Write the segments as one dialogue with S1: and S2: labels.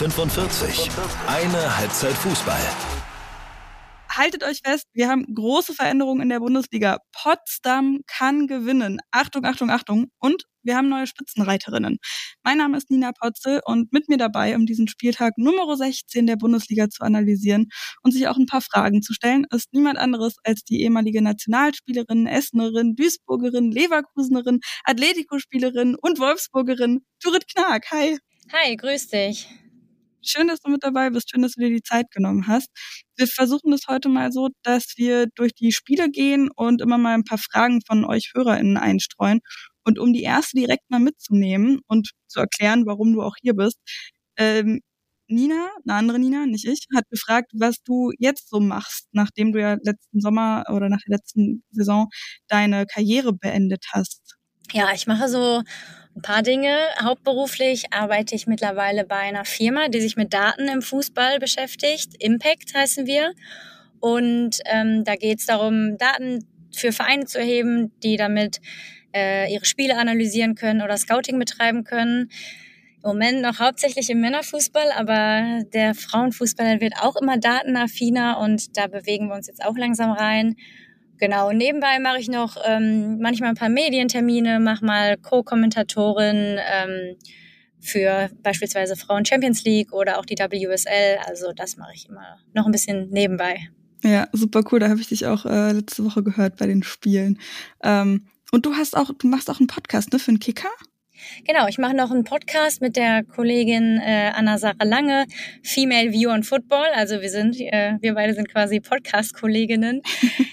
S1: 45. Eine Halbzeit Fußball.
S2: Haltet euch fest, wir haben große Veränderungen in der Bundesliga. Potsdam kann gewinnen. Achtung, Achtung, Achtung. Und wir haben neue Spitzenreiterinnen. Mein Name ist Nina Potzel und mit mir dabei, um diesen Spieltag Nummer 16 der Bundesliga zu analysieren und sich auch ein paar Fragen zu stellen, ist niemand anderes als die ehemalige Nationalspielerin, Essenerin, Duisburgerin, Leverkusenerin, Atletico-Spielerin und Wolfsburgerin, Turit Knag. Hi.
S3: Hi, grüß dich.
S2: Schön, dass du mit dabei bist. Schön, dass du dir die Zeit genommen hast. Wir versuchen es heute mal so, dass wir durch die Spiele gehen und immer mal ein paar Fragen von euch HörerInnen einstreuen. Und um die erste direkt mal mitzunehmen und zu erklären, warum du auch hier bist, ähm, Nina, eine andere Nina, nicht ich, hat gefragt, was du jetzt so machst, nachdem du ja letzten Sommer oder nach der letzten Saison deine Karriere beendet hast.
S3: Ja, ich mache so ein paar Dinge. Hauptberuflich arbeite ich mittlerweile bei einer Firma, die sich mit Daten im Fußball beschäftigt. Impact heißen wir. Und ähm, da geht es darum, Daten für Vereine zu erheben, die damit äh, ihre Spiele analysieren können oder Scouting betreiben können. Im Moment noch hauptsächlich im Männerfußball, aber der Frauenfußball wird auch immer datenaffiner und da bewegen wir uns jetzt auch langsam rein. Genau, nebenbei mache ich noch ähm, manchmal ein paar Medientermine, mache mal Co-Kommentatorin ähm, für beispielsweise Frauen Champions League oder auch die WSL. Also das mache ich immer noch ein bisschen nebenbei.
S2: Ja, super cool. Da habe ich dich auch äh, letzte Woche gehört bei den Spielen. Ähm, und du hast auch, du machst auch einen Podcast, ne, für einen Kicker?
S3: Genau, ich mache noch einen Podcast mit der Kollegin äh, Anna-Sarah Lange, Female View on Football. Also wir sind, äh, wir beide sind quasi Podcast-Kolleginnen.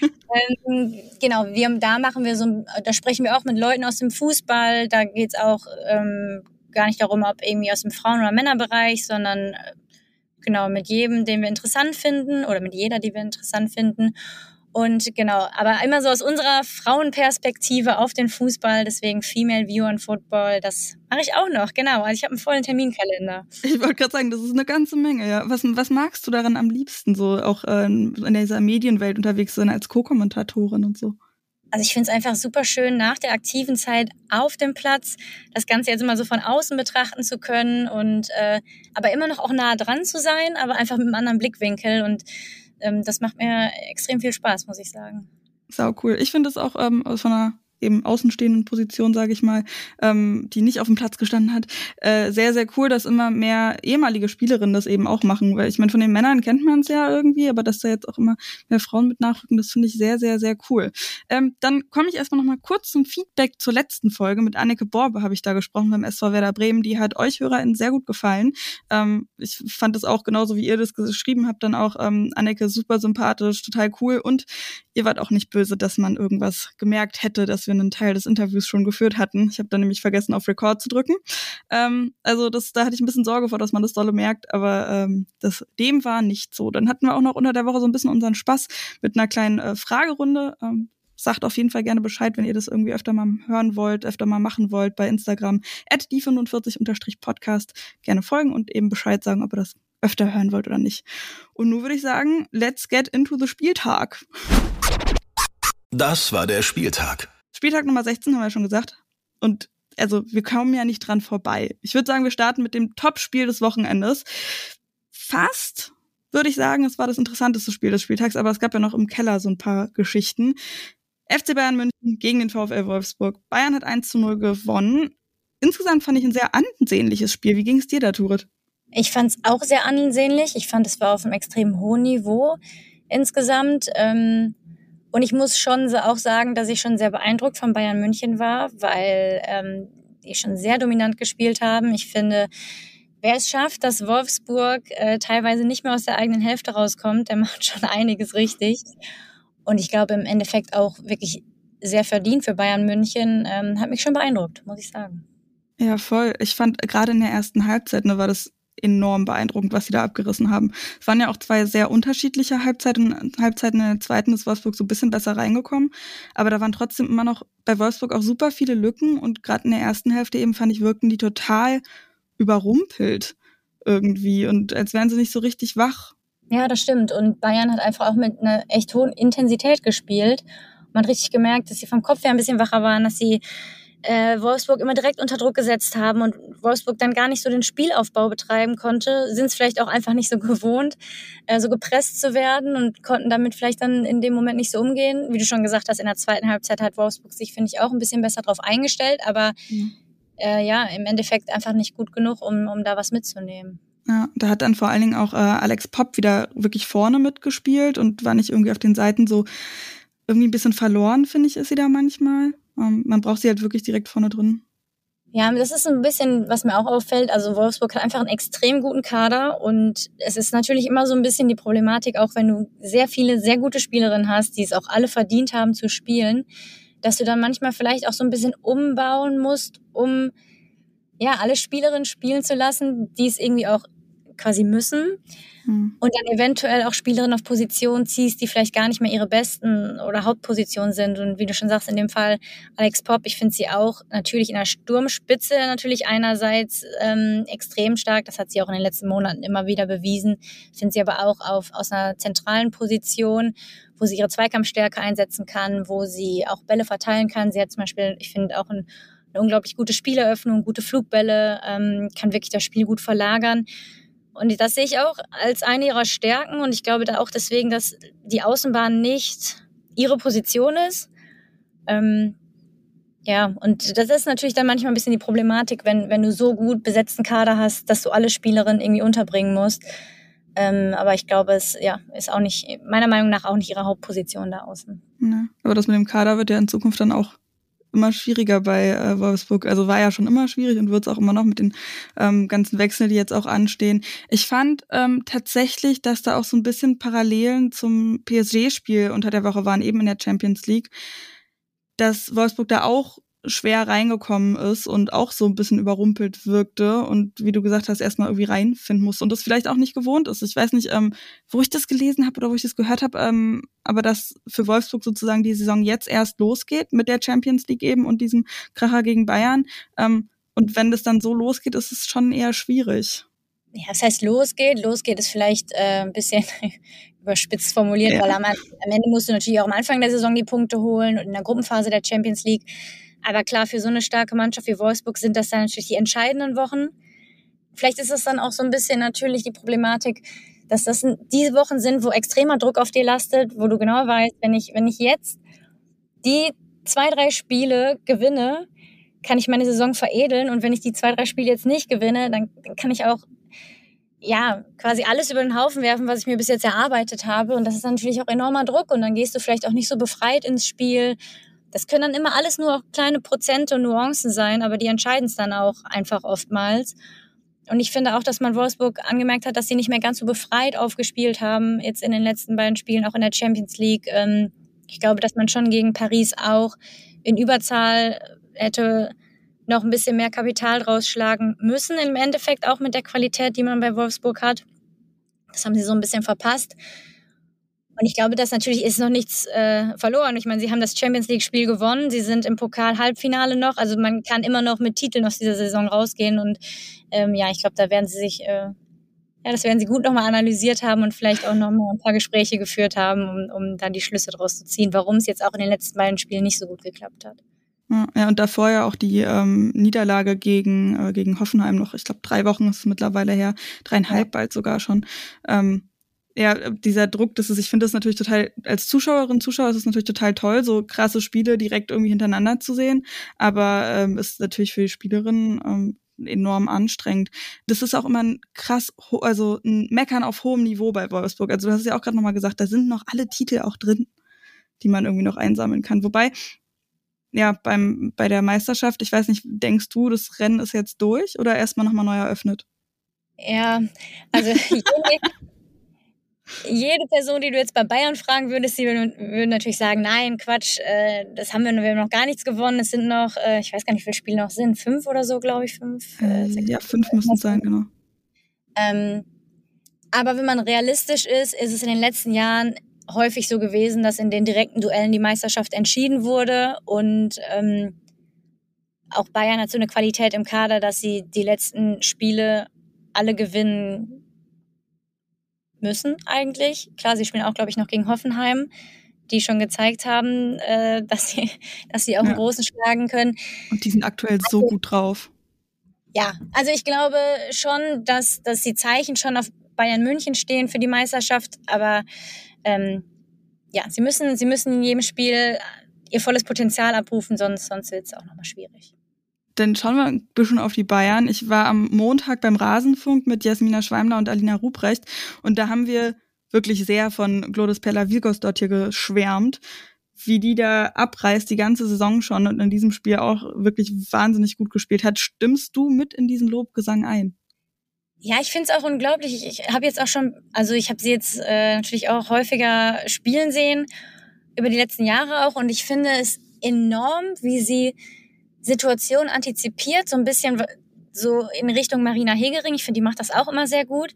S3: ähm, genau, wir, da machen wir so, da sprechen wir auch mit Leuten aus dem Fußball. Da geht's auch ähm, gar nicht darum, ob irgendwie aus dem Frauen- oder Männerbereich, sondern äh, genau mit jedem, den wir interessant finden oder mit jeder, die wir interessant finden. Und genau, aber immer so aus unserer Frauenperspektive auf den Fußball, deswegen Female View on Football, das mache ich auch noch, genau. Also ich habe einen vollen Terminkalender.
S2: Ich wollte gerade sagen, das ist eine ganze Menge, ja. Was, was magst du daran am liebsten, so auch äh, in dieser Medienwelt unterwegs sein als Co-Kommentatorin und so?
S3: Also ich finde es einfach super schön, nach der aktiven Zeit auf dem Platz das Ganze jetzt immer so von außen betrachten zu können und äh, aber immer noch auch nah dran zu sein, aber einfach mit einem anderen Blickwinkel und ähm, das macht mir extrem viel Spaß, muss ich sagen.
S2: Sau cool. Ich finde es auch ähm, von einer eben außenstehenden Position, sage ich mal, ähm, die nicht auf dem Platz gestanden hat, äh, sehr, sehr cool, dass immer mehr ehemalige Spielerinnen das eben auch machen. Weil ich meine, von den Männern kennt man es ja irgendwie, aber dass da jetzt auch immer mehr Frauen mit nachrücken, das finde ich sehr, sehr, sehr cool. Ähm, dann komme ich erstmal noch mal kurz zum Feedback zur letzten Folge. Mit Anneke Borbe habe ich da gesprochen beim SV Werder Bremen. Die hat euch HörerInnen sehr gut gefallen. Ähm, ich fand es auch genauso, wie ihr das geschrieben habt, dann auch ähm, Anneke super sympathisch, total cool. Und ihr wart auch nicht böse, dass man irgendwas gemerkt hätte, dass wir einen Teil des Interviews schon geführt hatten. Ich habe dann nämlich vergessen, auf Record zu drücken. Ähm, also das, da hatte ich ein bisschen Sorge vor, dass man das dolle merkt, aber ähm, das, dem war nicht so. Dann hatten wir auch noch unter der Woche so ein bisschen unseren Spaß mit einer kleinen äh, Fragerunde. Ähm, sagt auf jeden Fall gerne Bescheid, wenn ihr das irgendwie öfter mal hören wollt, öfter mal machen wollt bei Instagram at die45-podcast gerne folgen und eben Bescheid sagen, ob ihr das öfter hören wollt oder nicht. Und nun würde ich sagen, let's get into the Spieltag.
S1: Das war der Spieltag.
S2: Spieltag Nummer 16 haben wir ja schon gesagt. Und also wir kommen ja nicht dran vorbei. Ich würde sagen, wir starten mit dem Top-Spiel des Wochenendes. Fast würde ich sagen, es war das interessanteste Spiel des Spieltags, aber es gab ja noch im Keller so ein paar Geschichten. FC Bayern München gegen den VfL Wolfsburg. Bayern hat 1 zu 0 gewonnen. Insgesamt fand ich ein sehr ansehnliches Spiel. Wie ging es dir da, Turit?
S3: Ich fand es auch sehr ansehnlich. Ich fand, es war auf einem extrem hohen Niveau insgesamt. Ähm, und ich muss schon auch sagen, dass ich schon sehr beeindruckt von Bayern München war, weil ähm, die schon sehr dominant gespielt haben. Ich finde, wer es schafft, dass Wolfsburg äh, teilweise nicht mehr aus der eigenen Hälfte rauskommt, der macht schon einiges richtig. Und ich glaube im Endeffekt auch wirklich sehr verdient für Bayern München, ähm, hat mich schon beeindruckt, muss ich sagen.
S2: Ja, voll. Ich fand gerade in der ersten Halbzeit, ne, war das enorm beeindruckend, was sie da abgerissen haben. Es waren ja auch zwei sehr unterschiedliche Halbzeiten. Halbzeiten in der zweiten ist Wolfsburg so ein bisschen besser reingekommen. Aber da waren trotzdem immer noch bei Wolfsburg auch super viele Lücken. Und gerade in der ersten Hälfte eben fand ich, wirkten die total überrumpelt irgendwie. Und als wären sie nicht so richtig wach.
S3: Ja, das stimmt. Und Bayern hat einfach auch mit einer echt hohen Intensität gespielt. Man hat richtig gemerkt, dass sie vom Kopf her ein bisschen wacher waren, dass sie äh, Wolfsburg immer direkt unter Druck gesetzt haben und Wolfsburg dann gar nicht so den Spielaufbau betreiben konnte, sind es vielleicht auch einfach nicht so gewohnt, äh, so gepresst zu werden und konnten damit vielleicht dann in dem Moment nicht so umgehen. Wie du schon gesagt hast, in der zweiten Halbzeit hat Wolfsburg sich, finde ich, auch ein bisschen besser drauf eingestellt, aber mhm. äh, ja, im Endeffekt einfach nicht gut genug, um, um da was mitzunehmen.
S2: Ja, da hat dann vor allen Dingen auch äh, Alex Popp wieder wirklich vorne mitgespielt und war nicht irgendwie auf den Seiten so irgendwie ein bisschen verloren, finde ich, ist sie da manchmal. Ähm, man braucht sie halt wirklich direkt vorne drin.
S3: Ja, das ist ein bisschen, was mir auch auffällt. Also Wolfsburg hat einfach einen extrem guten Kader und es ist natürlich immer so ein bisschen die Problematik, auch wenn du sehr viele sehr gute Spielerinnen hast, die es auch alle verdient haben zu spielen, dass du dann manchmal vielleicht auch so ein bisschen umbauen musst, um ja alle Spielerinnen spielen zu lassen, die es irgendwie auch quasi müssen mhm. und dann eventuell auch Spielerinnen auf Position ziehst, die vielleicht gar nicht mehr ihre besten oder Hauptpositionen sind. Und wie du schon sagst, in dem Fall Alex Pop, ich finde sie auch natürlich in der Sturmspitze natürlich einerseits ähm, extrem stark, das hat sie auch in den letzten Monaten immer wieder bewiesen, finde sie aber auch auf, aus einer zentralen Position wo sie ihre Zweikampfstärke einsetzen kann, wo sie auch Bälle verteilen kann. Sie hat zum Beispiel, ich finde, auch ein eine unglaublich gute Spieleröffnung, gute Flugbälle, ähm, kann wirklich das Spiel gut verlagern. Und das sehe ich auch als eine ihrer Stärken und ich glaube da auch deswegen, dass die Außenbahn nicht ihre Position ist. Ähm, ja, und das ist natürlich dann manchmal ein bisschen die Problematik, wenn, wenn du so gut besetzten Kader hast, dass du alle Spielerinnen irgendwie unterbringen musst. Ähm, aber ich glaube, es ja, ist auch nicht, meiner Meinung nach auch nicht ihre Hauptposition da außen.
S2: Ja, aber das mit dem Kader wird ja in Zukunft dann auch immer schwieriger bei äh, Wolfsburg. Also war ja schon immer schwierig und wird es auch immer noch mit den ähm, ganzen Wechseln, die jetzt auch anstehen. Ich fand ähm, tatsächlich, dass da auch so ein bisschen Parallelen zum PSG-Spiel unter der Woche waren, eben in der Champions League, dass Wolfsburg da auch schwer reingekommen ist und auch so ein bisschen überrumpelt wirkte und wie du gesagt hast, erstmal irgendwie reinfinden muss und das vielleicht auch nicht gewohnt ist. Ich weiß nicht, ähm, wo ich das gelesen habe oder wo ich das gehört habe, ähm, aber dass für Wolfsburg sozusagen die Saison jetzt erst losgeht mit der Champions League eben und diesem Kracher gegen Bayern. Ähm, und wenn das dann so losgeht, ist es schon eher schwierig.
S3: Ja, das heißt losgeht. Losgeht ist vielleicht äh, ein bisschen überspitzt formuliert, ja. weil am, am Ende musst du natürlich auch am Anfang der Saison die Punkte holen und in der Gruppenphase der Champions League aber klar, für so eine starke Mannschaft wie Wolfsburg sind das dann natürlich die entscheidenden Wochen. Vielleicht ist es dann auch so ein bisschen natürlich die Problematik, dass das diese Wochen sind, wo extremer Druck auf dir lastet, wo du genau weißt, wenn ich, wenn ich jetzt die zwei, drei Spiele gewinne, kann ich meine Saison veredeln und wenn ich die zwei, drei Spiele jetzt nicht gewinne, dann, dann kann ich auch ja, quasi alles über den Haufen werfen, was ich mir bis jetzt erarbeitet habe. Und das ist natürlich auch enormer Druck. Und dann gehst du vielleicht auch nicht so befreit ins Spiel das können dann immer alles nur kleine Prozente und Nuancen sein, aber die entscheiden es dann auch einfach oftmals. Und ich finde auch, dass man Wolfsburg angemerkt hat, dass sie nicht mehr ganz so befreit aufgespielt haben, jetzt in den letzten beiden Spielen, auch in der Champions League. Ähm, ich glaube, dass man schon gegen Paris auch in Überzahl hätte noch ein bisschen mehr Kapital rausschlagen müssen, im Endeffekt auch mit der Qualität, die man bei Wolfsburg hat. Das haben sie so ein bisschen verpasst. Und ich glaube, dass natürlich ist noch nichts äh, verloren. Ich meine, sie haben das Champions League-Spiel gewonnen, sie sind im Pokal-Halbfinale noch. Also man kann immer noch mit Titeln aus dieser Saison rausgehen. Und ähm, ja, ich glaube, da werden sie sich, äh, ja, das werden sie gut nochmal analysiert haben und vielleicht auch nochmal ein paar Gespräche geführt haben, um, um dann die Schlüsse daraus zu ziehen, warum es jetzt auch in den letzten beiden Spielen nicht so gut geklappt hat.
S2: Ja, und davor ja auch die ähm, Niederlage gegen, äh, gegen Hoffenheim noch, ich glaube, drei Wochen ist es mittlerweile her, dreieinhalb ja. bald sogar schon. Ähm, ja, dieser Druck, das ist, ich finde das natürlich total, als Zuschauerin, Zuschauer ist es natürlich total toll, so krasse Spiele direkt irgendwie hintereinander zu sehen. Aber ähm, ist natürlich für die Spielerinnen ähm, enorm anstrengend. Das ist auch immer ein krass, also ein Meckern auf hohem Niveau bei Wolfsburg. Also du hast es ja auch gerade nochmal gesagt, da sind noch alle Titel auch drin, die man irgendwie noch einsammeln kann. Wobei, ja, beim, bei der Meisterschaft, ich weiß nicht, denkst du, das Rennen ist jetzt durch oder erstmal nochmal neu eröffnet?
S3: Ja, also jede Person, die du jetzt bei Bayern fragen würdest, die würden natürlich sagen, nein, Quatsch, äh, das haben wir, wir haben noch gar nichts gewonnen. Es sind noch, äh, ich weiß gar nicht, wie viele Spiele noch sind, fünf oder so, glaube ich, fünf.
S2: Äh, äh ja, fünf müssen es sein, genau.
S3: Ähm, aber wenn man realistisch ist, ist es in den letzten Jahren häufig so gewesen, dass in den direkten Duellen die Meisterschaft entschieden wurde und ähm, auch Bayern hat so eine Qualität im Kader, dass sie die letzten Spiele alle gewinnen müssen eigentlich. Klar, sie spielen auch, glaube ich, noch gegen Hoffenheim. die schon gezeigt haben, äh, dass sie, dass sie auch ja. einen großen schlagen können.
S2: Und die sind aktuell so also, gut drauf.
S3: Ja, also ich glaube schon, dass, dass die Zeichen schon auf Bayern München stehen für die Meisterschaft, aber ähm, ja, sie müssen, sie müssen in jedem Spiel ihr volles Potenzial abrufen, sonst, sonst wird es auch nochmal schwierig.
S2: Dann schauen wir ein bisschen auf die Bayern. Ich war am Montag beim Rasenfunk mit Jasmina Schweimler und Alina Ruprecht und da haben wir wirklich sehr von Glodis Pella Vilgos dort hier geschwärmt, wie die da abreißt die ganze Saison schon und in diesem Spiel auch wirklich wahnsinnig gut gespielt hat. Stimmst du mit in diesen Lobgesang ein?
S3: Ja, ich finde es auch unglaublich. Ich, ich habe jetzt auch schon, also ich habe sie jetzt äh, natürlich auch häufiger spielen sehen, über die letzten Jahre auch. Und ich finde es enorm, wie sie Situationen antizipiert, so ein bisschen so in Richtung Marina Hegering. Ich finde, die macht das auch immer sehr gut.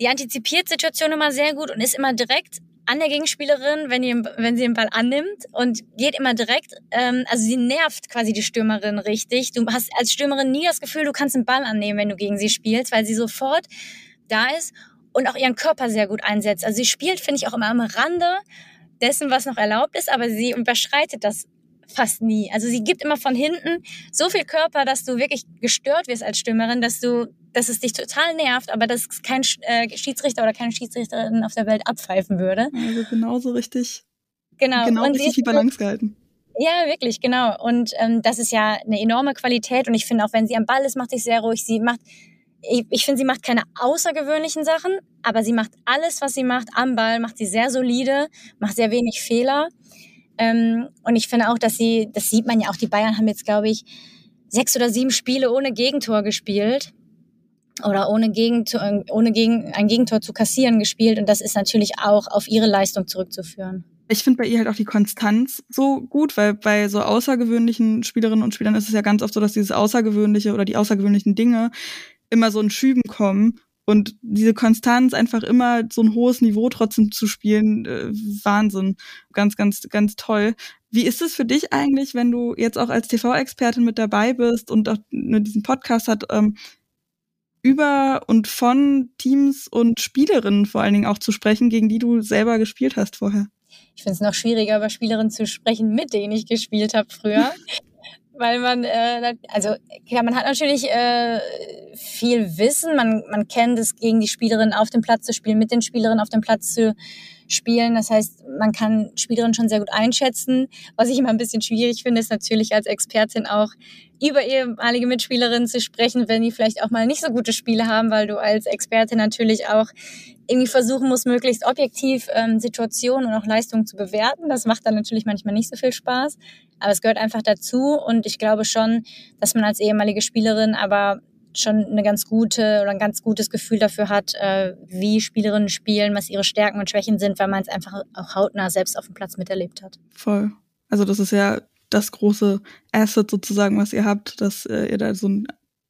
S3: Die antizipiert Situationen immer sehr gut und ist immer direkt an der Gegenspielerin, wenn, die, wenn sie den Ball annimmt und geht immer direkt, ähm, also sie nervt quasi die Stürmerin richtig. Du hast als Stürmerin nie das Gefühl, du kannst den Ball annehmen, wenn du gegen sie spielst, weil sie sofort da ist und auch ihren Körper sehr gut einsetzt. Also sie spielt, finde ich, auch immer am Rande dessen, was noch erlaubt ist, aber sie überschreitet das fast nie. Also sie gibt immer von hinten so viel Körper, dass du wirklich gestört wirst als Stürmerin, dass du dass es dich total nervt, aber dass kein äh, Schiedsrichter oder keine Schiedsrichterin auf der Welt abpfeifen würde.
S2: Also genauso richtig.
S3: Genau.
S2: Genau und richtig die Balance gehalten.
S3: Ja, wirklich, genau. Und ähm, das ist ja eine enorme Qualität. Und ich finde auch, wenn sie am Ball ist, macht sie sehr ruhig. Sie macht, ich, ich finde, sie macht keine außergewöhnlichen Sachen, aber sie macht alles, was sie macht am Ball, macht sie sehr solide, macht sehr wenig Fehler. Ähm, und ich finde auch, dass sie, das sieht man ja auch, die Bayern haben jetzt, glaube ich, sechs oder sieben Spiele ohne Gegentor gespielt oder ohne, Gegentor, ohne gegen, ein Gegentor zu kassieren gespielt. Und das ist natürlich auch auf ihre Leistung zurückzuführen.
S2: Ich finde bei ihr halt auch die Konstanz so gut, weil bei so außergewöhnlichen Spielerinnen und Spielern ist es ja ganz oft so, dass dieses Außergewöhnliche oder die außergewöhnlichen Dinge immer so in Schüben kommen. Und diese Konstanz, einfach immer so ein hohes Niveau trotzdem zu spielen, äh, Wahnsinn. Ganz, ganz, ganz toll. Wie ist es für dich eigentlich, wenn du jetzt auch als TV-Expertin mit dabei bist und auch diesen Podcast hat, ähm, über und von Teams und Spielerinnen vor allen Dingen auch zu sprechen, gegen die du selber gespielt hast vorher?
S3: Ich finde es noch schwieriger, über Spielerinnen zu sprechen, mit denen ich gespielt habe früher. Weil man, äh, also ja, man hat natürlich äh, viel Wissen, man, man kennt es, gegen die Spielerinnen auf dem Platz zu spielen, mit den Spielerinnen auf dem Platz zu spielen. Das heißt, man kann Spielerinnen schon sehr gut einschätzen. Was ich immer ein bisschen schwierig finde, ist natürlich als Expertin auch über ehemalige Mitspielerinnen zu sprechen, wenn die vielleicht auch mal nicht so gute Spiele haben, weil du als Expertin natürlich auch irgendwie versuchen musst, möglichst objektiv ähm, Situationen und auch Leistungen zu bewerten. Das macht dann natürlich manchmal nicht so viel Spaß, aber es gehört einfach dazu und ich glaube schon, dass man als ehemalige Spielerin aber schon eine ganz gute oder ein ganz gutes Gefühl dafür hat, äh, wie Spielerinnen spielen, was ihre Stärken und Schwächen sind, weil man es einfach auch hautnah selbst auf dem Platz miterlebt hat.
S2: Voll. Also das ist ja das große Asset sozusagen, was ihr habt, dass äh, ihr da so einen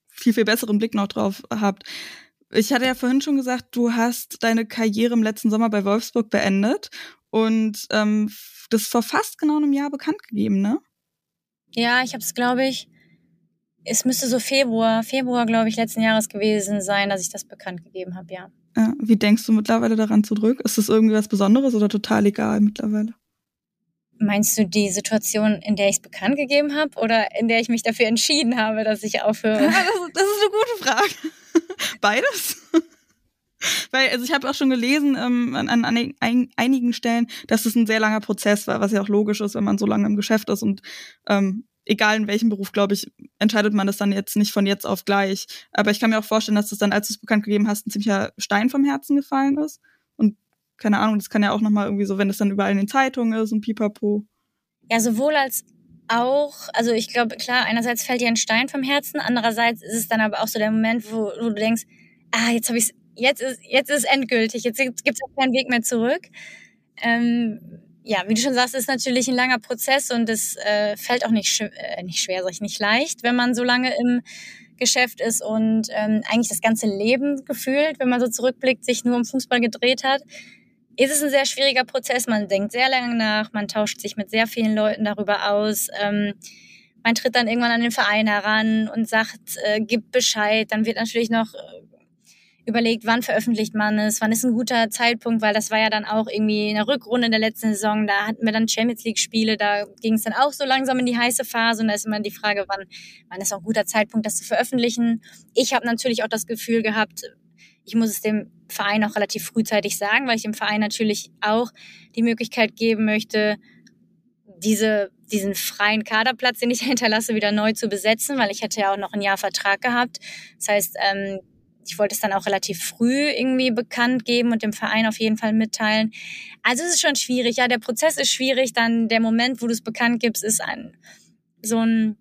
S2: viel, viel besseren Blick noch drauf habt. Ich hatte ja vorhin schon gesagt, du hast deine Karriere im letzten Sommer bei Wolfsburg beendet und ähm, das vor fast genau einem Jahr bekannt gegeben, ne?
S3: Ja, ich habe es, glaube ich, es müsste so Februar, Februar, glaube ich, letzten Jahres gewesen sein, dass ich das bekannt gegeben habe, ja.
S2: ja. Wie denkst du mittlerweile daran zurück? Ist das irgendwie was Besonderes oder total egal mittlerweile?
S3: Meinst du die Situation, in der ich es bekannt gegeben habe oder in der ich mich dafür entschieden habe, dass ich aufhöre? Ja,
S2: das, das ist eine gute Frage. Beides? Weil, also ich habe auch schon gelesen ähm, an, an, an, einigen Stellen, dass es ein sehr langer Prozess war, was ja auch logisch ist, wenn man so lange im Geschäft ist und ähm, egal in welchem Beruf, glaube ich, entscheidet man das dann jetzt nicht von jetzt auf gleich. Aber ich kann mir auch vorstellen, dass das dann, als du es bekannt gegeben hast, ein ziemlicher Stein vom Herzen gefallen ist. Und keine Ahnung, das kann ja auch nochmal irgendwie so, wenn das dann überall in den Zeitungen ist und pipapo.
S3: Ja, sowohl als auch, also ich glaube, klar, einerseits fällt dir ein Stein vom Herzen, andererseits ist es dann aber auch so der Moment, wo, wo du denkst, ah, jetzt habe ich jetzt ist jetzt ist endgültig, jetzt gibt es keinen Weg mehr zurück. Ähm, ja, wie du schon sagst, ist natürlich ein langer Prozess und es äh, fällt auch nicht, sch äh, nicht schwer, sag ich nicht leicht, wenn man so lange im Geschäft ist und ähm, eigentlich das ganze Leben gefühlt, wenn man so zurückblickt, sich nur um Fußball gedreht hat. Ist es ein sehr schwieriger Prozess. Man denkt sehr lange nach, man tauscht sich mit sehr vielen Leuten darüber aus. Ähm, man tritt dann irgendwann an den Verein heran und sagt, äh, gibt Bescheid. Dann wird natürlich noch äh, überlegt, wann veröffentlicht man es, wann ist ein guter Zeitpunkt, weil das war ja dann auch irgendwie in der Rückrunde in der letzten Saison, da hatten wir dann Champions League Spiele, da ging es dann auch so langsam in die heiße Phase und da ist immer die Frage, wann, wann ist auch ein guter Zeitpunkt, das zu veröffentlichen. Ich habe natürlich auch das Gefühl gehabt, ich muss es dem Verein auch relativ frühzeitig sagen, weil ich dem Verein natürlich auch die Möglichkeit geben möchte, diese, diesen freien Kaderplatz, den ich hinterlasse, wieder neu zu besetzen, weil ich hätte ja auch noch ein Jahr Vertrag gehabt. Das heißt, ähm, ich wollte es dann auch relativ früh irgendwie bekannt geben und dem Verein auf jeden Fall mitteilen. Also es ist schon schwierig. Ja, der Prozess ist schwierig. Dann der Moment, wo du es bekannt gibst, ist ein, so ein,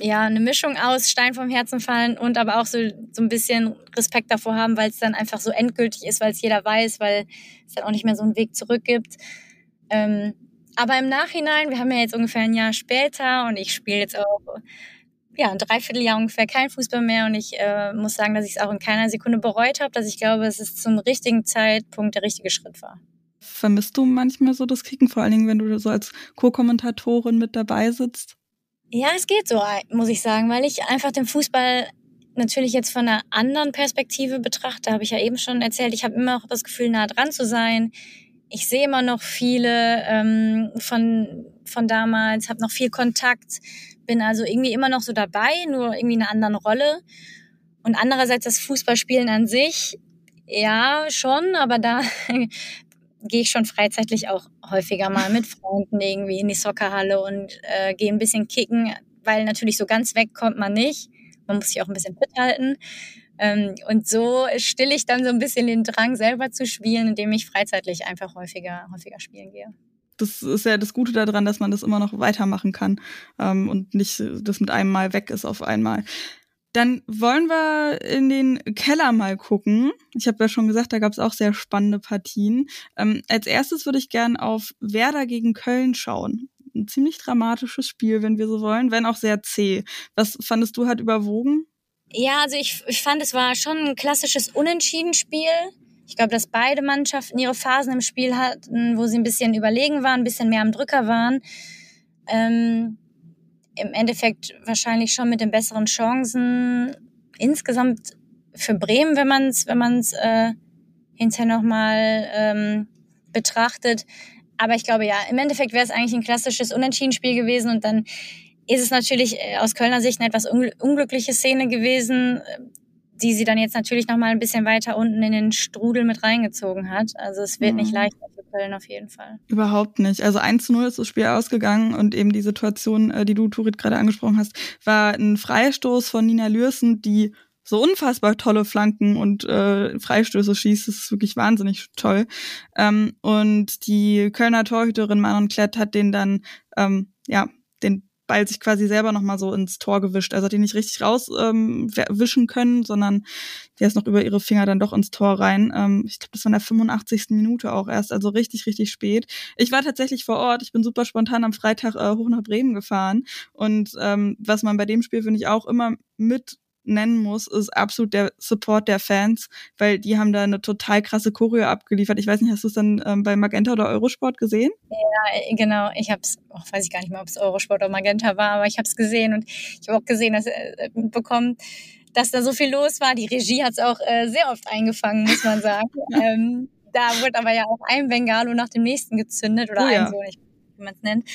S3: ja, eine Mischung aus Stein vom Herzen fallen und aber auch so, so ein bisschen Respekt davor haben, weil es dann einfach so endgültig ist, weil es jeder weiß, weil es dann auch nicht mehr so einen Weg zurück gibt. Ähm, aber im Nachhinein, wir haben ja jetzt ungefähr ein Jahr später und ich spiele jetzt auch ja, ein Dreivierteljahr ungefähr kein Fußball mehr und ich äh, muss sagen, dass ich es auch in keiner Sekunde bereut habe, dass ich glaube, dass es zum richtigen Zeitpunkt der richtige Schritt war.
S2: Vermisst du manchmal so das Kicken, vor allen Dingen, wenn du so als Co-Kommentatorin mit dabei sitzt?
S3: Ja, es geht so, muss ich sagen, weil ich einfach den Fußball natürlich jetzt von einer anderen Perspektive betrachte. Habe ich ja eben schon erzählt. Ich habe immer auch das Gefühl, nah dran zu sein. Ich sehe immer noch viele ähm, von, von damals, habe noch viel Kontakt bin also irgendwie immer noch so dabei, nur irgendwie in einer anderen Rolle. Und andererseits das Fußballspielen an sich, ja, schon, aber da gehe ich schon freizeitlich auch häufiger mal mit Freunden irgendwie in die Soccerhalle und äh, gehe ein bisschen kicken, weil natürlich so ganz weg kommt man nicht. Man muss sich auch ein bisschen fit halten. Ähm, und so stille ich dann so ein bisschen den Drang, selber zu spielen, indem ich freizeitlich einfach häufiger, häufiger spielen gehe
S2: das ist ja das Gute daran, dass man das immer noch weitermachen kann ähm, und nicht das mit einem Mal weg ist auf einmal. Dann wollen wir in den Keller mal gucken. Ich habe ja schon gesagt, da gab es auch sehr spannende Partien. Ähm, als erstes würde ich gern auf Werder gegen Köln schauen. Ein ziemlich dramatisches Spiel, wenn wir so wollen, wenn auch sehr zäh. Was fandest du hat überwogen?
S3: Ja, also ich, ich fand, es war schon ein klassisches Unentschieden-Spiel. Ich glaube, dass beide Mannschaften ihre Phasen im Spiel hatten, wo sie ein bisschen überlegen waren, ein bisschen mehr am Drücker waren. Ähm, Im Endeffekt wahrscheinlich schon mit den besseren Chancen. Insgesamt für Bremen, wenn man es wenn man's, äh, hinterher nochmal ähm, betrachtet. Aber ich glaube, ja, im Endeffekt wäre es eigentlich ein klassisches Unentschieden-Spiel gewesen und dann ist es natürlich äh, aus Kölner Sicht eine etwas unglückliche Szene gewesen die sie dann jetzt natürlich noch mal ein bisschen weiter unten in den Strudel mit reingezogen hat. Also es wird mhm. nicht leichter für Köln auf jeden Fall.
S2: Überhaupt nicht. Also 1 zu 0 ist das Spiel ausgegangen und eben die Situation, äh, die du, Turit, gerade angesprochen hast, war ein Freistoß von Nina Lürsen, die so unfassbar tolle Flanken und äh, Freistöße schießt. Das ist wirklich wahnsinnig toll. Ähm, und die Kölner Torhüterin Manon Klett hat den dann ähm, ja Ball sich quasi selber nochmal so ins Tor gewischt. Also hat die nicht richtig rauswischen ähm, können, sondern der ist noch über ihre Finger dann doch ins Tor rein. Ähm, ich glaube, das war in der 85. Minute auch erst, also richtig, richtig spät. Ich war tatsächlich vor Ort. Ich bin super spontan am Freitag äh, hoch nach Bremen gefahren. Und ähm, was man bei dem Spiel, finde ich, auch immer mit nennen muss, ist absolut der Support der Fans, weil die haben da eine total krasse Choreo abgeliefert. Ich weiß nicht, hast du es dann ähm, bei Magenta oder Eurosport gesehen?
S3: Ja, genau. Ich habe es, oh, weiß ich gar nicht mehr, ob es Eurosport oder Magenta war, aber ich habe es gesehen und ich habe auch gesehen, dass äh, bekommen, dass da so viel los war. Die Regie hat es auch äh, sehr oft eingefangen, muss man sagen. ähm, da wurde aber ja auch ein Bengalo nach dem nächsten gezündet oder oh, ein ja. so, wie man es nennt.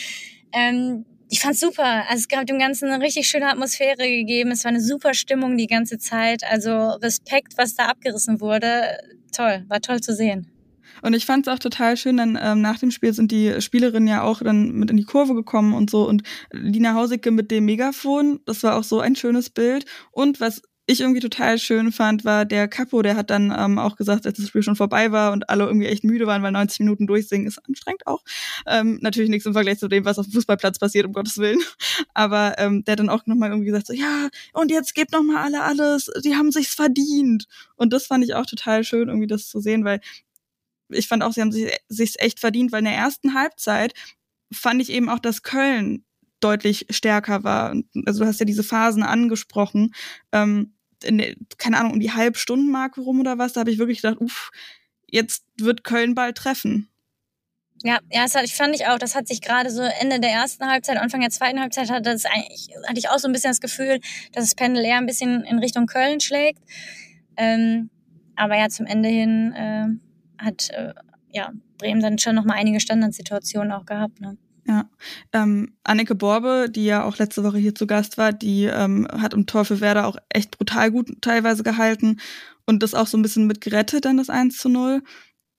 S3: Ähm, ich fand's super. Also es gab dem Ganzen eine richtig schöne Atmosphäre gegeben. Es war eine super Stimmung die ganze Zeit. Also Respekt, was da abgerissen wurde. Toll, war toll zu sehen.
S2: Und ich fand es auch total schön, dann ähm, nach dem Spiel sind die Spielerinnen ja auch dann mit in die Kurve gekommen und so. Und Lina Hausicke mit dem Megafon, das war auch so ein schönes Bild. Und was ich irgendwie total schön fand, war der Capo, der hat dann ähm, auch gesagt, als das Spiel schon vorbei war und alle irgendwie echt müde waren, weil 90 Minuten durchsingen ist anstrengend auch. Ähm, natürlich nichts im Vergleich zu dem, was auf dem Fußballplatz passiert, um Gottes Willen. Aber ähm, der hat dann auch nochmal irgendwie gesagt, so, ja, und jetzt gebt nochmal alle alles, die haben sich's verdient. Und das fand ich auch total schön, irgendwie das zu sehen, weil ich fand auch, sie haben sich sich's echt verdient, weil in der ersten Halbzeit fand ich eben auch, dass Köln deutlich stärker war. Also du hast ja diese Phasen angesprochen. Ähm, in, keine Ahnung, um die Halbstundenmarke rum oder was, da habe ich wirklich gedacht, uff, jetzt wird Köln bald treffen.
S3: Ja, ja, das fand ich auch. Das hat sich gerade so Ende der ersten Halbzeit, Anfang der zweiten Halbzeit hatte, das eigentlich, hatte ich auch so ein bisschen das Gefühl, dass das Pendel eher ein bisschen in Richtung Köln schlägt. Ähm, aber ja, zum Ende hin äh, hat äh, ja, Bremen dann schon nochmal einige Standardsituationen auch gehabt. Ne?
S2: Ja, ähm, Anneke Borbe, die ja auch letzte Woche hier zu Gast war, die ähm, hat im Tor für Werder auch echt brutal gut teilweise gehalten und das auch so ein bisschen mit gerettet, dann das 1 zu 0.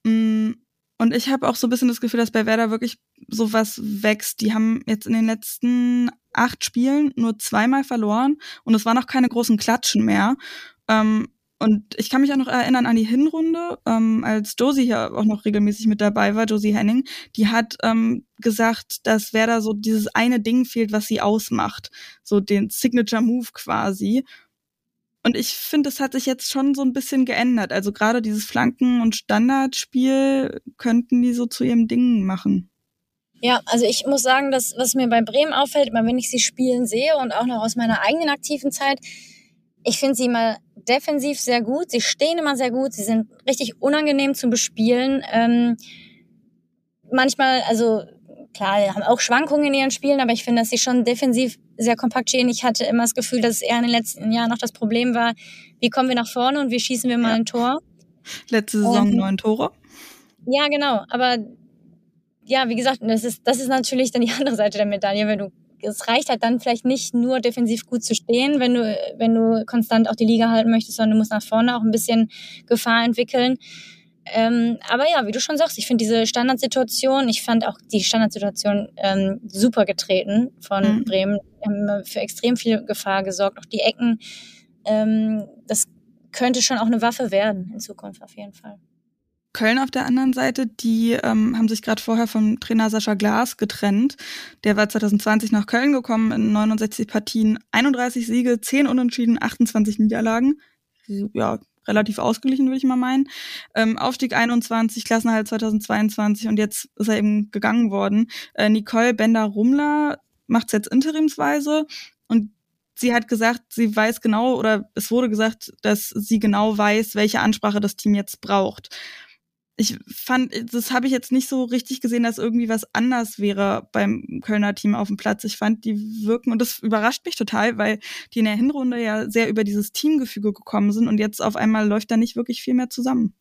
S2: Mm, und ich habe auch so ein bisschen das Gefühl, dass bei Werder wirklich sowas wächst. Die haben jetzt in den letzten acht Spielen nur zweimal verloren und es waren auch keine großen Klatschen mehr. Ähm, und ich kann mich auch noch erinnern an die Hinrunde, ähm, als Josie hier auch noch regelmäßig mit dabei war, Josie Henning, die hat ähm, gesagt, dass Werder so dieses eine Ding fehlt, was sie ausmacht. So den Signature Move quasi. Und ich finde, es hat sich jetzt schon so ein bisschen geändert. Also gerade dieses Flanken- und Standardspiel könnten die so zu ihrem Ding machen.
S3: Ja, also ich muss sagen, dass was mir bei Bremen auffällt, immer wenn ich sie spielen sehe und auch noch aus meiner eigenen aktiven Zeit, ich finde sie immer defensiv sehr gut. Sie stehen immer sehr gut. Sie sind richtig unangenehm zu bespielen. Ähm, manchmal, also klar, haben auch Schwankungen in ihren Spielen, aber ich finde, dass sie schon defensiv sehr kompakt stehen. Ich hatte immer das Gefühl, dass es eher in den letzten Jahren noch das Problem war, wie kommen wir nach vorne und wie schießen wir mal ja. ein Tor.
S2: Letzte Saison ähm, neun Tore.
S3: Ja, genau. Aber ja, wie gesagt, das ist, das ist natürlich dann die andere Seite der Medaille, wenn du es reicht halt dann vielleicht nicht nur defensiv gut zu stehen, wenn du, wenn du konstant auch die Liga halten möchtest, sondern du musst nach vorne auch ein bisschen Gefahr entwickeln. Ähm, aber ja, wie du schon sagst, ich finde diese Standardsituation, ich fand auch die Standardsituation ähm, super getreten von mhm. Bremen, haben für extrem viel Gefahr gesorgt. Auch die Ecken, ähm, das könnte schon auch eine Waffe werden in Zukunft auf jeden Fall.
S2: Köln auf der anderen Seite, die ähm, haben sich gerade vorher vom Trainer Sascha Glas getrennt. Der war 2020 nach Köln gekommen in 69 Partien, 31 Siege, 10 Unentschieden, 28 Niederlagen. Ja, relativ ausgeglichen, würde ich mal meinen. Ähm, Aufstieg 21, Klassenhalt 2022 und jetzt ist er eben gegangen worden. Äh, Nicole Bender-Rumler macht es jetzt interimsweise und sie hat gesagt, sie weiß genau oder es wurde gesagt, dass sie genau weiß, welche Ansprache das Team jetzt braucht ich fand, das habe ich jetzt nicht so richtig gesehen, dass irgendwie was anders wäre beim Kölner Team auf dem Platz. Ich fand, die wirken, und das überrascht mich total, weil die in der Hinrunde ja sehr über dieses Teamgefüge gekommen sind und jetzt auf einmal läuft da nicht wirklich viel mehr zusammen.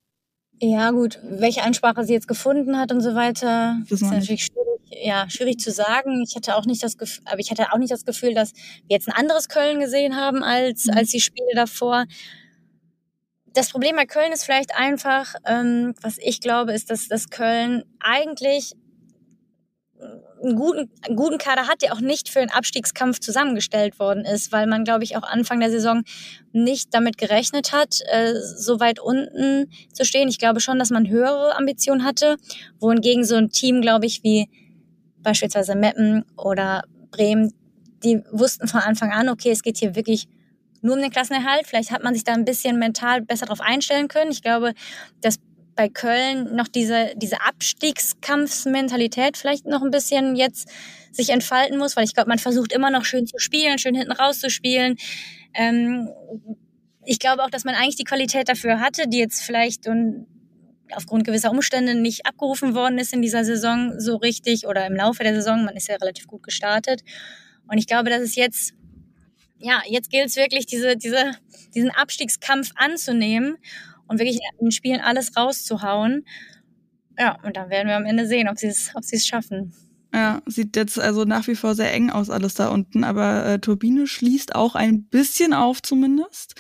S3: Ja, gut, welche Ansprache sie jetzt gefunden hat und so weiter, das ist natürlich schwierig, ja, schwierig zu sagen. Ich hatte auch nicht das Gefühl, aber ich hatte auch nicht das Gefühl, dass wir jetzt ein anderes Köln gesehen haben als, mhm. als die Spiele davor das Problem bei Köln ist vielleicht einfach, ähm, was ich glaube, ist, dass, dass Köln eigentlich einen guten, einen guten Kader hat, der auch nicht für den Abstiegskampf zusammengestellt worden ist, weil man, glaube ich, auch Anfang der Saison nicht damit gerechnet hat, äh, so weit unten zu stehen. Ich glaube schon, dass man höhere Ambitionen hatte, wohingegen so ein Team, glaube ich, wie beispielsweise Meppen oder Bremen, die wussten von Anfang an, okay, es geht hier wirklich nur um den Klassenerhalt. Vielleicht hat man sich da ein bisschen mental besser darauf einstellen können. Ich glaube, dass bei Köln noch diese, diese Abstiegskampfsmentalität vielleicht noch ein bisschen jetzt sich entfalten muss, weil ich glaube, man versucht immer noch schön zu spielen, schön hinten rauszuspielen. Ähm, ich glaube auch, dass man eigentlich die Qualität dafür hatte, die jetzt vielleicht und aufgrund gewisser Umstände nicht abgerufen worden ist in dieser Saison so richtig oder im Laufe der Saison. Man ist ja relativ gut gestartet. Und ich glaube, dass es jetzt ja, jetzt gilt es wirklich, diese, diese, diesen Abstiegskampf anzunehmen und wirklich in den Spielen alles rauszuhauen. Ja, und dann werden wir am Ende sehen, ob sie es ob es schaffen.
S2: Ja, sieht jetzt also nach wie vor sehr eng aus alles da unten, aber äh, Turbine schließt auch ein bisschen auf zumindest.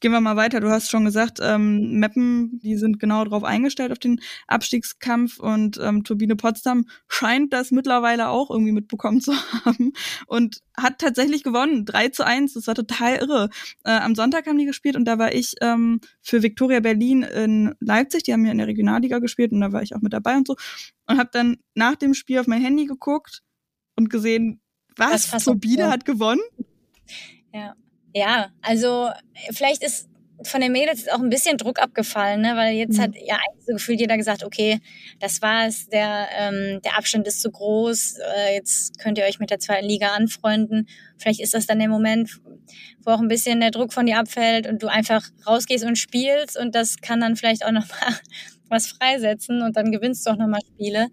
S2: Gehen wir mal weiter. Du hast schon gesagt, ähm, Meppen, die sind genau darauf eingestellt auf den Abstiegskampf und ähm, Turbine Potsdam scheint das mittlerweile auch irgendwie mitbekommen zu haben und hat tatsächlich gewonnen. 3 zu 1, das war total irre. Äh, am Sonntag haben die gespielt und da war ich ähm, für Viktoria Berlin in Leipzig, die haben ja in der Regionalliga gespielt und da war ich auch mit dabei und so und habe dann nach dem Spiel auf mein Handy geguckt und gesehen, was, Turbine hat gewonnen.
S3: Ja. Ja, also vielleicht ist von den Mädels auch ein bisschen Druck abgefallen, ne? weil jetzt mhm. hat ja eigentlich so gefühlt jeder gesagt, okay, das war's, der, ähm, der Abstand ist zu groß, äh, jetzt könnt ihr euch mit der zweiten Liga anfreunden. Vielleicht ist das dann der Moment, wo auch ein bisschen der Druck von dir abfällt und du einfach rausgehst und spielst und das kann dann vielleicht auch nochmal was freisetzen und dann gewinnst du auch nochmal Spiele.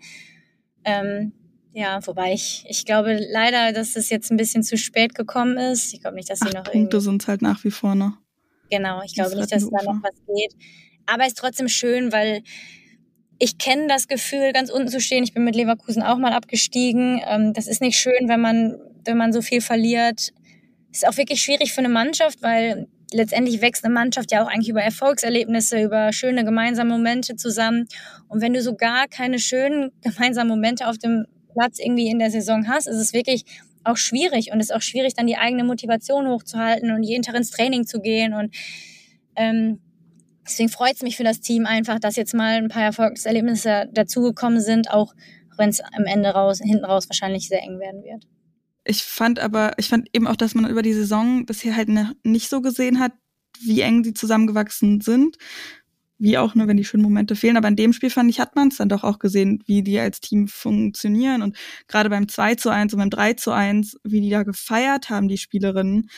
S3: Ähm, ja, wobei ich, ich glaube leider, dass es jetzt ein bisschen zu spät gekommen ist. Ich glaube nicht, dass sie noch
S2: Punkte sind halt nach wie vor noch.
S3: Genau, ich glaube nicht, dass da noch was geht. Aber es ist trotzdem schön, weil ich kenne das Gefühl, ganz unten zu stehen. Ich bin mit Leverkusen auch mal abgestiegen. Ähm, das ist nicht schön, wenn man, wenn man so viel verliert. Ist auch wirklich schwierig für eine Mannschaft, weil letztendlich wächst eine Mannschaft ja auch eigentlich über Erfolgserlebnisse, über schöne gemeinsame Momente zusammen. Und wenn du so gar keine schönen gemeinsamen Momente auf dem Platz irgendwie in der Saison hast, ist es wirklich auch schwierig und es ist auch schwierig, dann die eigene Motivation hochzuhalten und jeden Tag ins Training zu gehen. Und ähm, deswegen freut es mich für das Team einfach, dass jetzt mal ein paar Erfolgserlebnisse dazugekommen sind, auch wenn es am Ende raus, hinten raus wahrscheinlich sehr eng werden wird.
S2: Ich fand aber, ich fand eben auch, dass man über die Saison bisher halt ne, nicht so gesehen hat, wie eng die zusammengewachsen sind. Wie auch, nur, wenn die schönen Momente fehlen. Aber in dem Spiel fand ich, hat man es dann doch auch gesehen, wie die als Team funktionieren. Und gerade beim 2 zu 1 und beim 3 zu 1, wie die da gefeiert haben, die Spielerinnen.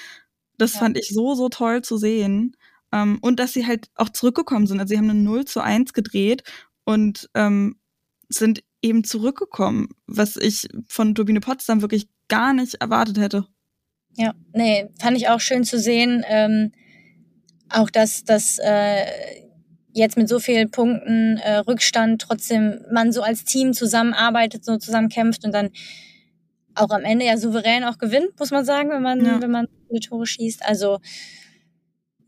S2: Das ja. fand ich so, so toll zu sehen. Ähm, und dass sie halt auch zurückgekommen sind. Also sie haben eine 0 zu 1 gedreht und ähm, sind eben zurückgekommen, was ich von Turbine Potsdam wirklich gar nicht erwartet hätte.
S3: Ja, nee, fand ich auch schön zu sehen. Ähm, auch dass dass äh, jetzt mit so vielen Punkten äh, Rückstand trotzdem man so als Team zusammenarbeitet, so zusammen kämpft und dann auch am Ende ja souverän auch gewinnt, muss man sagen, wenn man, ja. wenn man die Tore schießt. Also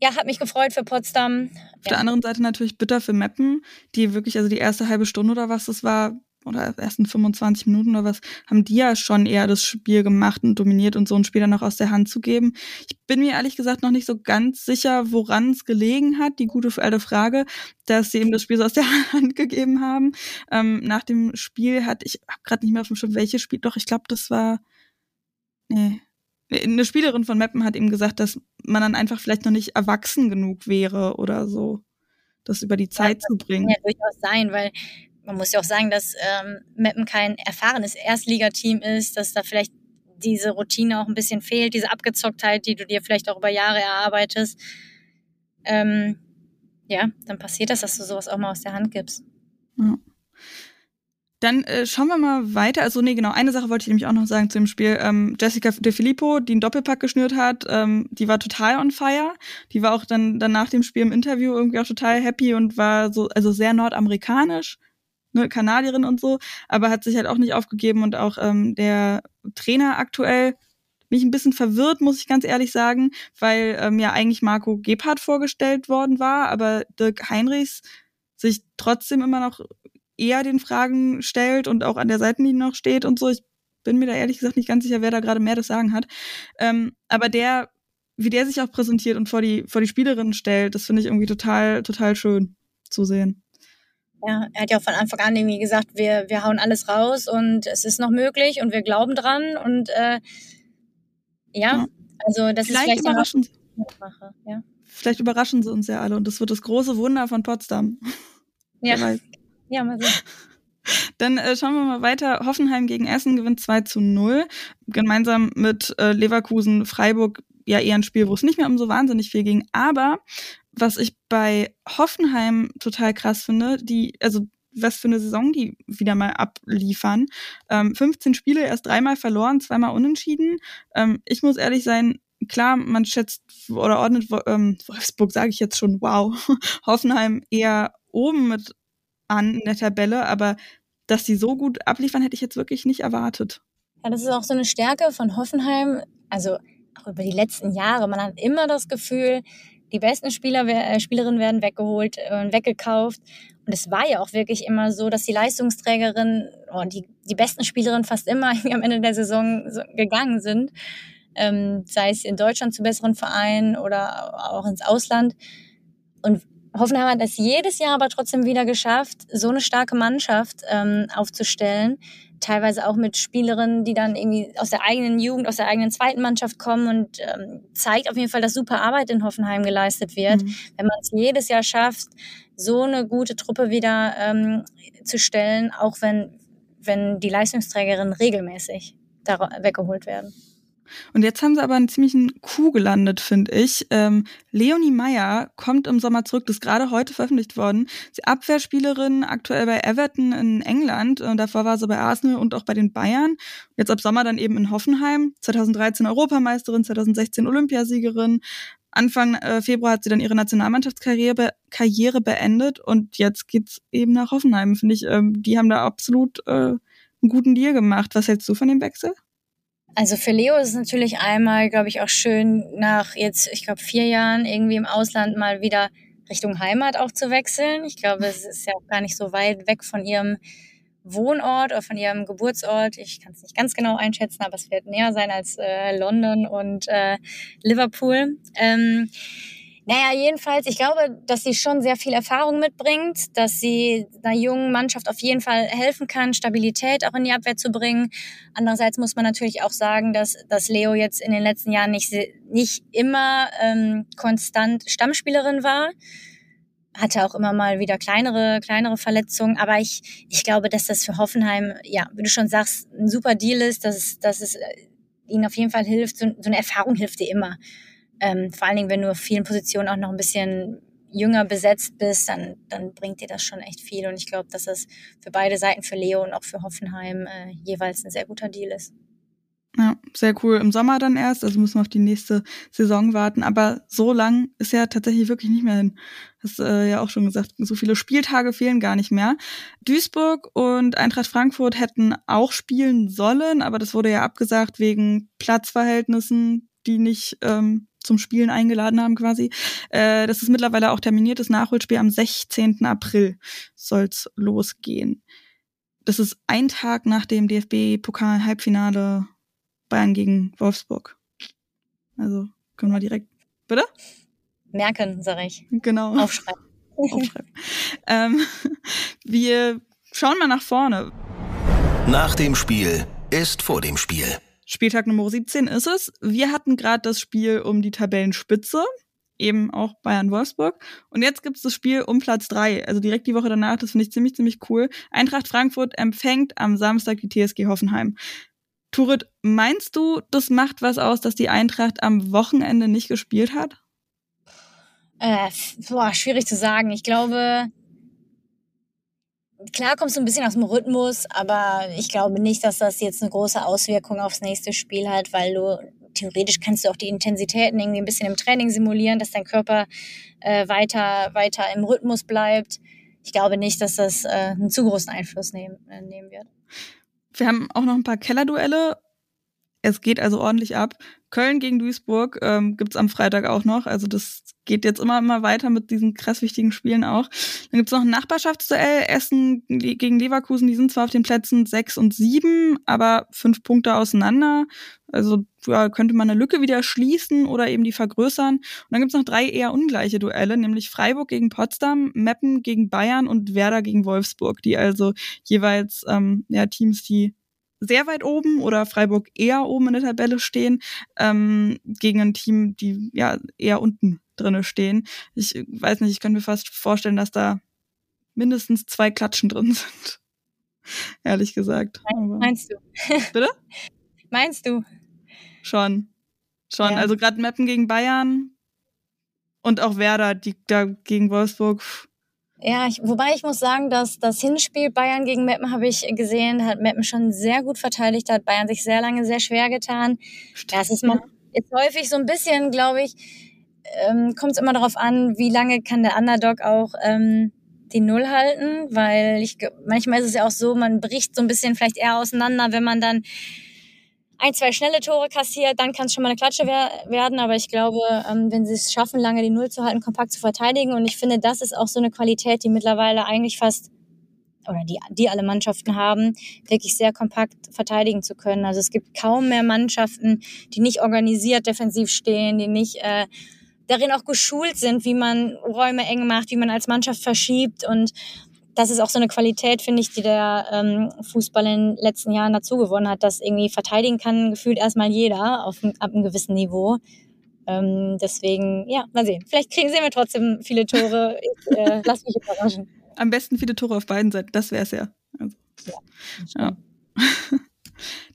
S3: ja, hat mich gefreut für Potsdam.
S2: Auf ja. der anderen Seite natürlich bitter für Meppen, die wirklich, also die erste halbe Stunde oder was das war, oder ersten 25 Minuten oder was, haben die ja schon eher das Spiel gemacht und dominiert und so ein Spiel dann noch aus der Hand zu geben. Ich bin mir ehrlich gesagt noch nicht so ganz sicher, woran es gelegen hat, die gute alte Frage, dass sie eben das Spiel so aus der Hand gegeben haben. Ähm, nach dem Spiel hat, ich habe gerade nicht mehr auf dem Schirm, welches Spiel, doch, ich glaube, das war, nee, eine Spielerin von Meppen hat ihm gesagt, dass man dann einfach vielleicht noch nicht erwachsen genug wäre oder so, das über die Zeit ja, zu bringen.
S3: Kann ja durchaus sein, weil man muss ja auch sagen, dass ähm, Meppen kein erfahrenes Erstligateam ist, dass da vielleicht diese Routine auch ein bisschen fehlt, diese Abgezocktheit, die du dir vielleicht auch über Jahre erarbeitest. Ähm, ja, dann passiert das, dass du sowas auch mal aus der Hand gibst. Ja.
S2: Dann äh, schauen wir mal weiter. Also nee, genau, eine Sache wollte ich nämlich auch noch sagen zu dem Spiel. Ähm, Jessica De Filippo, die einen Doppelpack geschnürt hat, ähm, die war total on fire. Die war auch dann, dann nach dem Spiel im Interview irgendwie auch total happy und war so, also sehr nordamerikanisch ne, Kanadierin und so, aber hat sich halt auch nicht aufgegeben und auch ähm, der Trainer aktuell mich ein bisschen verwirrt, muss ich ganz ehrlich sagen, weil ähm, ja eigentlich Marco Gebhardt vorgestellt worden war, aber Dirk Heinrichs sich trotzdem immer noch eher den Fragen stellt und auch an der Seitenlinie noch steht und so. Ich bin mir da ehrlich gesagt nicht ganz sicher, wer da gerade mehr das Sagen hat. Ähm, aber der, wie der sich auch präsentiert und vor die, vor die Spielerinnen stellt, das finde ich irgendwie total, total schön zu sehen.
S3: Ja, er hat ja von Anfang an irgendwie gesagt, wir, wir hauen alles raus und es ist noch möglich und wir glauben dran und äh, ja, ja, also das
S2: vielleicht ist vielleicht überraschen sie. Ja. Vielleicht überraschen sie uns ja alle und das wird das große Wunder von Potsdam.
S3: Ja, ja mal sehen.
S2: Dann äh, schauen wir mal weiter. Hoffenheim gegen Essen gewinnt 2 zu 0. Gemeinsam mit äh, Leverkusen, Freiburg ja eher ein Spiel, wo es nicht mehr um so wahnsinnig viel ging. Aber was ich bei Hoffenheim total krass finde, die, also was für eine Saison die wieder mal abliefern. Ähm, 15 Spiele, erst dreimal verloren, zweimal unentschieden. Ähm, ich muss ehrlich sein, klar, man schätzt oder ordnet ähm, Wolfsburg, sage ich jetzt schon, wow, Hoffenheim eher oben mit an in der Tabelle, aber dass sie so gut abliefern, hätte ich jetzt wirklich nicht erwartet.
S3: Ja, das ist auch so eine Stärke von Hoffenheim, also auch über die letzten Jahre. Man hat immer das Gefühl, die besten Spieler, äh, Spielerinnen werden weggeholt und weggekauft. Und es war ja auch wirklich immer so, dass die Leistungsträgerinnen und die, die besten Spielerinnen fast immer am Ende der Saison gegangen sind. Ähm, sei es in Deutschland zu besseren Vereinen oder auch ins Ausland. Und Hoffenheim hat es jedes Jahr aber trotzdem wieder geschafft, so eine starke Mannschaft ähm, aufzustellen, teilweise auch mit Spielerinnen, die dann irgendwie aus der eigenen Jugend, aus der eigenen zweiten Mannschaft kommen und ähm, zeigt auf jeden Fall, dass super Arbeit in Hoffenheim geleistet wird. Mhm. Wenn man es jedes Jahr schafft, so eine gute Truppe wieder ähm, zu stellen, auch wenn, wenn die Leistungsträgerinnen regelmäßig da weggeholt werden.
S2: Und jetzt haben sie aber einen ziemlichen Coup gelandet, finde ich. Ähm, Leonie Meyer kommt im Sommer zurück, das ist gerade heute veröffentlicht worden. Sie Abwehrspielerin, aktuell bei Everton in England. Und davor war sie bei Arsenal und auch bei den Bayern. Jetzt ab Sommer dann eben in Hoffenheim. 2013 Europameisterin, 2016 Olympiasiegerin. Anfang äh, Februar hat sie dann ihre Nationalmannschaftskarriere be Karriere beendet und jetzt geht's eben nach Hoffenheim. Finde ich, ähm, die haben da absolut äh, einen guten Deal gemacht. Was hältst du von dem Wechsel?
S3: Also für Leo ist es natürlich einmal, glaube ich, auch schön, nach jetzt, ich glaube, vier Jahren irgendwie im Ausland mal wieder Richtung Heimat auch zu wechseln. Ich glaube, es ist ja auch gar nicht so weit weg von ihrem Wohnort oder von ihrem Geburtsort. Ich kann es nicht ganz genau einschätzen, aber es wird näher sein als äh, London und äh, Liverpool. Ähm, naja, jedenfalls, ich glaube, dass sie schon sehr viel Erfahrung mitbringt, dass sie einer jungen Mannschaft auf jeden Fall helfen kann, Stabilität auch in die Abwehr zu bringen. Andererseits muss man natürlich auch sagen, dass, dass Leo jetzt in den letzten Jahren nicht, nicht immer ähm, konstant Stammspielerin war hatte auch immer mal wieder kleinere, kleinere Verletzungen. Aber ich, ich glaube, dass das für Hoffenheim, ja, wie du schon sagst, ein super Deal ist, dass es, dass es äh, ihnen auf jeden Fall hilft. So, so eine Erfahrung hilft dir immer. Ähm, vor allen Dingen, wenn du auf vielen Positionen auch noch ein bisschen jünger besetzt bist, dann, dann bringt dir das schon echt viel. Und ich glaube, dass das für beide Seiten, für Leo und auch für Hoffenheim, äh, jeweils ein sehr guter Deal ist.
S2: Ja, sehr cool. Im Sommer dann erst, also müssen wir auf die nächste Saison warten. Aber so lang ist ja tatsächlich wirklich nicht mehr hin. Hast äh, ja auch schon gesagt, so viele Spieltage fehlen gar nicht mehr. Duisburg und Eintracht Frankfurt hätten auch spielen sollen, aber das wurde ja abgesagt wegen Platzverhältnissen, die nicht ähm, zum Spielen eingeladen haben quasi. Äh, das ist mittlerweile auch terminiert. Das Nachholspiel am 16. April soll's losgehen. Das ist ein Tag nach dem DFB-Pokal-Halbfinale Bayern gegen Wolfsburg. Also können wir direkt. Bitte?
S3: Merken, sag ich.
S2: Genau.
S3: Aufschreiben.
S2: Aufschreiben. ähm, wir schauen mal nach vorne.
S1: Nach dem Spiel ist vor dem Spiel.
S2: Spieltag Nummer 17 ist es. Wir hatten gerade das Spiel um die Tabellenspitze, eben auch Bayern-Wolfsburg. Und jetzt gibt es das Spiel um Platz 3, also direkt die Woche danach. Das finde ich ziemlich, ziemlich cool. Eintracht Frankfurt empfängt am Samstag die TSG Hoffenheim. Turit, meinst du, das macht was aus, dass die Eintracht am Wochenende nicht gespielt hat?
S3: Äh, boah, schwierig zu sagen. Ich glaube, klar kommst du ein bisschen aus dem Rhythmus, aber ich glaube nicht, dass das jetzt eine große Auswirkung aufs nächste Spiel hat, weil du theoretisch kannst du auch die Intensitäten irgendwie ein bisschen im Training simulieren, dass dein Körper äh, weiter, weiter im Rhythmus bleibt. Ich glaube nicht, dass das äh, einen zu großen Einfluss nehmen, äh, nehmen wird.
S2: Wir haben auch noch ein paar Kellerduelle. Es geht also ordentlich ab. Köln gegen Duisburg ähm, gibt am Freitag auch noch. Also das geht jetzt immer, immer weiter mit diesen krass wichtigen Spielen auch. Dann gibt's noch ein Nachbarschaftsduell. Essen gegen Leverkusen, die sind zwar auf den Plätzen sechs und sieben, aber fünf Punkte auseinander. Also ja, könnte man eine Lücke wieder schließen oder eben die vergrößern. Und dann gibt's noch drei eher ungleiche Duelle, nämlich Freiburg gegen Potsdam, Meppen gegen Bayern und Werder gegen Wolfsburg, die also jeweils ähm, ja, Teams, die sehr weit oben oder Freiburg eher oben in der Tabelle stehen, ähm, gegen ein Team, die ja eher unten drinne stehen. Ich weiß nicht, ich könnte mir fast vorstellen, dass da mindestens zwei Klatschen drin sind. Ehrlich gesagt.
S3: Meinst du?
S2: Bitte?
S3: Meinst du?
S2: Schon. Schon.
S3: Ja.
S2: Also gerade Meppen gegen Bayern und auch Werder, die da gegen Wolfsburg.
S3: Ja, ich, wobei ich muss sagen, dass das Hinspiel Bayern gegen Meppen habe ich gesehen, hat Meppen schon sehr gut verteidigt, hat Bayern sich sehr lange sehr schwer getan. Das ist, mal, ist häufig so ein bisschen, glaube ich, ähm, kommt es immer darauf an, wie lange kann der Underdog auch ähm, die Null halten, weil ich manchmal ist es ja auch so, man bricht so ein bisschen vielleicht eher auseinander, wenn man dann ein, zwei schnelle Tore kassiert, dann kann es schon mal eine Klatsche wer werden. Aber ich glaube, ähm, wenn sie es schaffen, lange die Null zu halten, kompakt zu verteidigen. Und ich finde, das ist auch so eine Qualität, die mittlerweile eigentlich fast oder die, die alle Mannschaften haben, wirklich sehr kompakt verteidigen zu können. Also es gibt kaum mehr Mannschaften, die nicht organisiert defensiv stehen, die nicht äh, darin auch geschult sind, wie man Räume eng macht, wie man als Mannschaft verschiebt. Und das ist auch so eine Qualität, finde ich, die der ähm, Fußball in den letzten Jahren dazu gewonnen hat, dass irgendwie verteidigen kann gefühlt erstmal jeder auf einem, ab einem gewissen Niveau. Ähm, deswegen, ja, mal sehen. Vielleicht kriegen sie mir trotzdem viele Tore. Ich äh, lass mich überraschen.
S2: Am besten viele Tore auf beiden Seiten, das wäre es ja. Also, ja.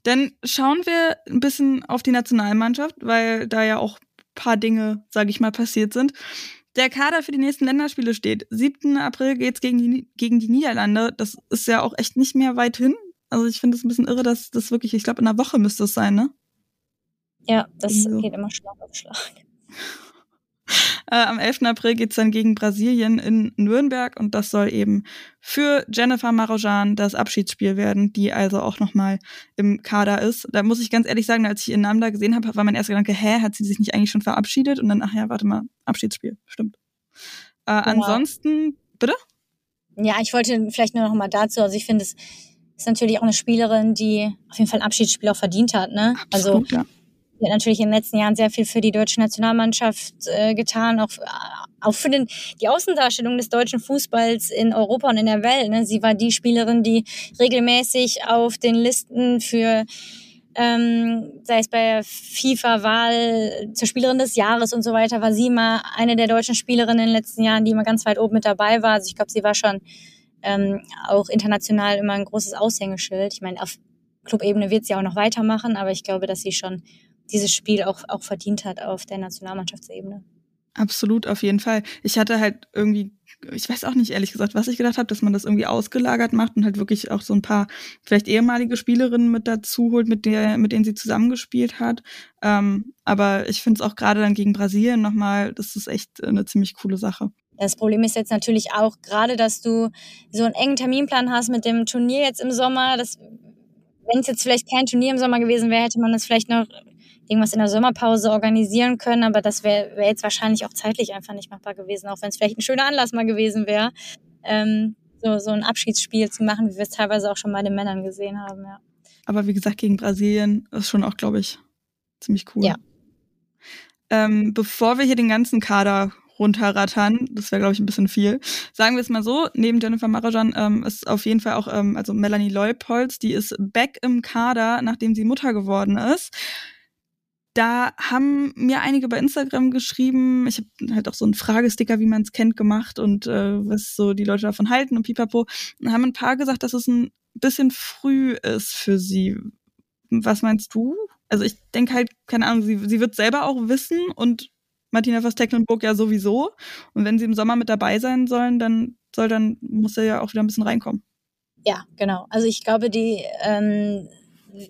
S2: Dann schauen wir ein bisschen auf die Nationalmannschaft, weil da ja auch paar Dinge, sage ich mal, passiert sind. Der Kader für die nächsten Länderspiele steht. 7. April geht's gegen die, gegen die Niederlande. Das ist ja auch echt nicht mehr weit hin. Also ich finde es ein bisschen irre, dass das wirklich, ich glaube, in einer Woche müsste es sein, ne?
S3: Ja, das so. geht immer Schlag auf Schlag.
S2: Äh, am 11. April geht's dann gegen Brasilien in Nürnberg und das soll eben für Jennifer Marojan das Abschiedsspiel werden, die also auch nochmal im Kader ist. Da muss ich ganz ehrlich sagen, als ich ihren Namen da gesehen habe, war mein erster Gedanke, hä, hat sie sich nicht eigentlich schon verabschiedet? Und dann, ach ja, warte mal, Abschiedsspiel, stimmt. Äh. Ansonsten, bitte?
S3: Ja, ich wollte vielleicht nur noch mal dazu, also ich finde es ist natürlich auch eine Spielerin, die auf jeden Fall ein Abschiedsspiel auch verdient hat. Ne?
S2: Absolut, also ja.
S3: Sie hat natürlich in den letzten Jahren sehr viel für die deutsche Nationalmannschaft äh, getan, auch, auch für den, die Außendarstellung des deutschen Fußballs in Europa und in der Welt. Ne? Sie war die Spielerin, die regelmäßig auf den Listen für ähm, sei es bei FIFA-Wahl zur Spielerin des Jahres und so weiter, war sie mal eine der deutschen Spielerinnen in den letzten Jahren, die immer ganz weit oben mit dabei war. Also ich glaube, sie war schon ähm, auch international immer ein großes Aushängeschild. Ich meine, auf Clubebene wird sie auch noch weitermachen, aber ich glaube, dass sie schon dieses Spiel auch, auch verdient hat auf der Nationalmannschaftsebene.
S2: Absolut, auf jeden Fall. Ich hatte halt irgendwie, ich weiß auch nicht ehrlich gesagt, was ich gedacht habe, dass man das irgendwie ausgelagert macht und halt wirklich auch so ein paar vielleicht ehemalige Spielerinnen mit dazu holt, mit der, mit denen sie zusammengespielt hat. Ähm, aber ich finde es auch gerade dann gegen Brasilien nochmal, das ist echt eine ziemlich coole Sache.
S3: Das Problem ist jetzt natürlich auch gerade, dass du so einen engen Terminplan hast mit dem Turnier jetzt im Sommer. Das, wenn es jetzt vielleicht kein Turnier im Sommer gewesen wäre, hätte man das vielleicht noch irgendwas in der Sommerpause organisieren können, aber das wäre wär jetzt wahrscheinlich auch zeitlich einfach nicht machbar gewesen, auch wenn es vielleicht ein schöner Anlass mal gewesen wäre, ähm, so, so ein Abschiedsspiel zu machen, wie wir es teilweise auch schon bei den Männern gesehen haben, ja.
S2: Aber wie gesagt, gegen Brasilien ist schon auch, glaube ich, ziemlich cool.
S3: Ja.
S2: Ähm, bevor wir hier den ganzen Kader runterrattern, das wäre, glaube ich, ein bisschen viel. Sagen wir es mal so, neben Jennifer Marajan ähm, ist auf jeden Fall auch, ähm, also Melanie Leupolz, die ist back im Kader, nachdem sie Mutter geworden ist da haben mir einige bei Instagram geschrieben, ich habe halt auch so einen Fragesticker, wie man es kennt, gemacht und äh, was so die Leute davon halten und pipapo. Und haben ein paar gesagt, dass es ein bisschen früh ist für sie. Was meinst du? Also ich denke halt, keine Ahnung, sie, sie wird selber auch wissen und Martina Vos-Tecklenburg ja sowieso. Und wenn sie im Sommer mit dabei sein sollen, dann soll dann muss er ja auch wieder ein bisschen reinkommen.
S3: Ja, genau. Also ich glaube, die ähm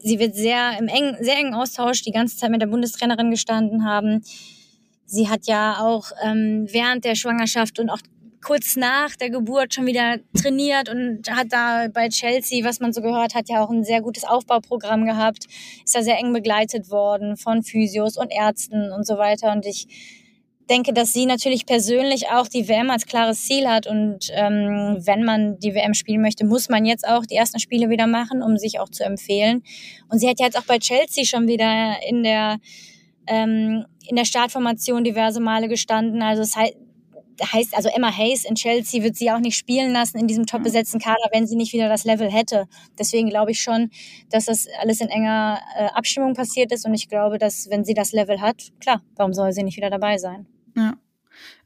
S3: sie wird sehr im engen, sehr engen Austausch die ganze Zeit mit der Bundestrainerin gestanden haben. Sie hat ja auch ähm, während der Schwangerschaft und auch kurz nach der Geburt schon wieder trainiert und hat da bei Chelsea, was man so gehört hat, ja auch ein sehr gutes Aufbauprogramm gehabt. Ist da sehr eng begleitet worden von Physios und Ärzten und so weiter. Und ich denke, dass sie natürlich persönlich auch die WM als klares Ziel hat und ähm, wenn man die WM spielen möchte, muss man jetzt auch die ersten Spiele wieder machen, um sich auch zu empfehlen. Und sie hat jetzt auch bei Chelsea schon wieder in der ähm, in der Startformation diverse Male gestanden. Also es heißt, heißt also Emma Hayes in Chelsea wird sie auch nicht spielen lassen in diesem top besetzten Kader, wenn sie nicht wieder das Level hätte. Deswegen glaube ich schon, dass das alles in enger äh, Abstimmung passiert ist und ich glaube, dass wenn sie das Level hat, klar, warum soll sie nicht wieder dabei sein?
S2: Ja.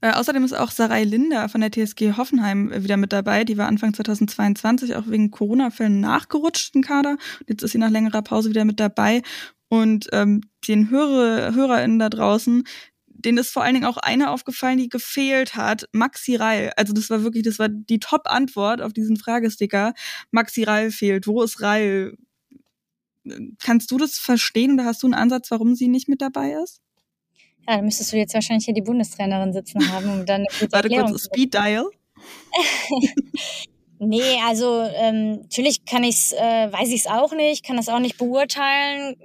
S2: Äh, außerdem ist auch Sarai Linder von der TSG Hoffenheim wieder mit dabei. Die war Anfang 2022 auch wegen Corona-Fällen nachgerutscht im Kader. Jetzt ist sie nach längerer Pause wieder mit dabei. Und ähm, den Hörer, HörerInnen da draußen, denen ist vor allen Dingen auch eine aufgefallen, die gefehlt hat. Maxi Reil. Also das war wirklich, das war die Top-Antwort auf diesen Fragesticker. Maxi Reil fehlt. Wo ist Reil? Kannst du das verstehen oder hast du einen Ansatz, warum sie nicht mit dabei ist?
S3: Ja, dann müsstest du jetzt wahrscheinlich hier die Bundestrainerin sitzen haben, um dann eine
S2: gute Warte Erklärung kurz, Speed Dial?
S3: nee, also ähm, natürlich kann ich's, äh, weiß ich es auch nicht, kann das auch nicht beurteilen.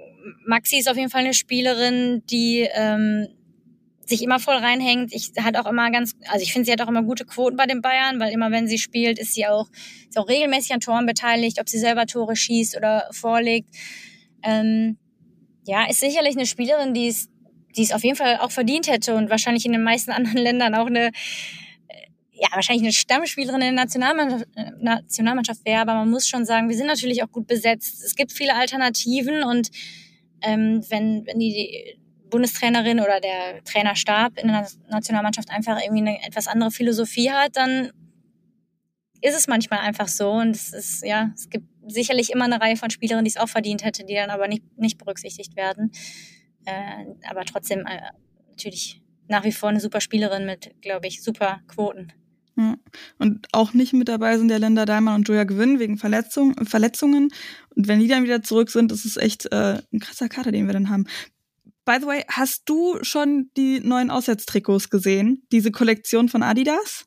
S3: Maxi ist auf jeden Fall eine Spielerin, die ähm, sich immer voll reinhängt. Ich hat auch immer ganz, also ich finde, sie hat auch immer gute Quoten bei den Bayern, weil immer wenn sie spielt, ist sie auch, ist auch regelmäßig an Toren beteiligt, ob sie selber Tore schießt oder vorlegt. Ähm, ja, ist sicherlich eine Spielerin, die ist die es auf jeden Fall auch verdient hätte und wahrscheinlich in den meisten anderen Ländern auch eine, äh, ja, wahrscheinlich eine Stammspielerin in der Nationalmannschaft, äh, Nationalmannschaft wäre, aber man muss schon sagen, wir sind natürlich auch gut besetzt. Es gibt viele Alternativen und ähm, wenn, wenn die Bundestrainerin oder der Trainerstab in der Nationalmannschaft einfach irgendwie eine etwas andere Philosophie hat, dann ist es manchmal einfach so und es ist, ja, es gibt sicherlich immer eine Reihe von Spielerinnen, die es auch verdient hätte, die dann aber nicht, nicht berücksichtigt werden. Äh, aber trotzdem äh, natürlich nach wie vor eine super Spielerin mit, glaube ich, super Quoten.
S2: Ja. Und auch nicht mit dabei sind der Länder Daimann und Julia Gewinn wegen Verletzung, Verletzungen. Und wenn die dann wieder zurück sind, ist es echt äh, ein krasser Kater, den wir dann haben. by the way, hast du schon die neuen Auswärtstrikots gesehen? Diese Kollektion von Adidas?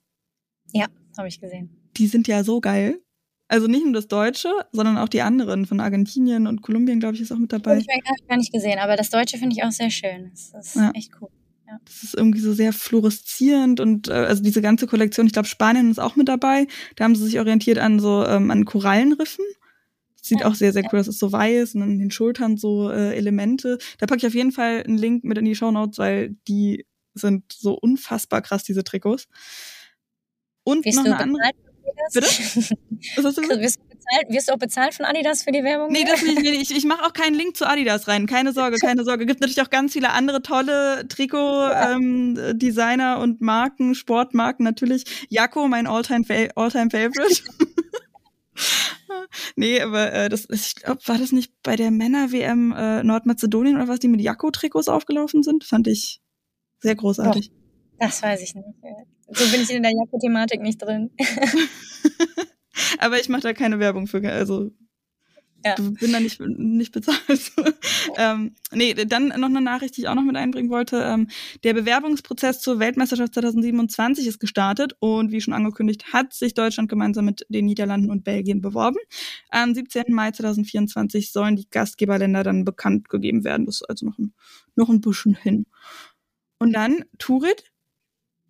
S3: Ja, habe ich gesehen.
S2: Die sind ja so geil. Also nicht nur das Deutsche, sondern auch die anderen von Argentinien und Kolumbien, glaube ich, ist auch mit dabei.
S3: Ich habe gar nicht gesehen, aber das Deutsche finde ich auch sehr schön. Das ist ja. echt cool. Ja.
S2: Das ist irgendwie so sehr fluoreszierend und äh, also diese ganze Kollektion, ich glaube, Spanien ist auch mit dabei. Da haben sie sich orientiert an so ähm, an Korallenriffen. Das sieht ja, auch sehr, sehr cool. Das ist so weiß und an den Schultern so äh, Elemente. Da packe ich auf jeden Fall einen Link mit in die Show Notes, weil die sind so unfassbar krass, diese Trikots. Und Bist noch eine andere. Bitte?
S3: Was hast du gesagt? Wirst du, bezahlt, wirst du auch bezahlt von Adidas für die Werbung?
S2: Nee, das nicht. Ich, ich mache auch keinen Link zu Adidas rein. Keine Sorge, keine Sorge. Gibt natürlich auch ganz viele andere tolle Trikot-Designer ähm, und Marken, Sportmarken natürlich. Jakko, mein Alltime All nee, aber äh, das ich glaub, war das nicht bei der Männer-WM äh, Nordmazedonien oder was, die mit Jakko-Trikots aufgelaufen sind? Fand ich sehr großartig.
S3: Doch, das weiß ich nicht. So bin ich in der Jakko-Thematik nicht drin.
S2: Aber ich mache da keine Werbung für, also ja. bin da nicht, nicht bezahlt. ähm, nee, dann noch eine Nachricht, die ich auch noch mit einbringen wollte. Ähm, der Bewerbungsprozess zur Weltmeisterschaft 2027 ist gestartet und wie schon angekündigt, hat sich Deutschland gemeinsam mit den Niederlanden und Belgien beworben. Am 17. Mai 2024 sollen die Gastgeberländer dann bekannt gegeben werden. Das ist also noch ein, noch ein bisschen hin. Und dann, Turit,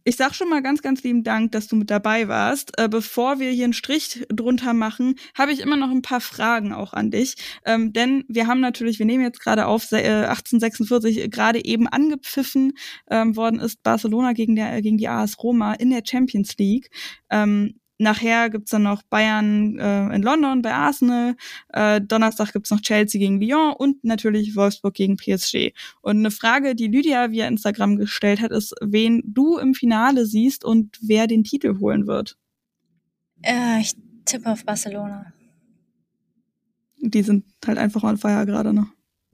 S2: ich sag schon mal ganz, ganz lieben Dank, dass du mit dabei warst. Äh, bevor wir hier einen Strich drunter machen, habe ich immer noch ein paar Fragen auch an dich. Ähm, denn wir haben natürlich, wir nehmen jetzt gerade auf, äh, 1846 gerade eben angepfiffen ähm, worden ist Barcelona gegen, der, gegen die AS Roma in der Champions League. Ähm, Nachher gibt's dann noch Bayern äh, in London bei Arsenal. Äh, Donnerstag gibt's noch Chelsea gegen Lyon und natürlich Wolfsburg gegen PSG. Und eine Frage, die Lydia via Instagram gestellt hat, ist, wen du im Finale siehst und wer den Titel holen wird.
S3: Äh, ich tippe auf Barcelona.
S2: Die sind halt einfach on fire gerade noch.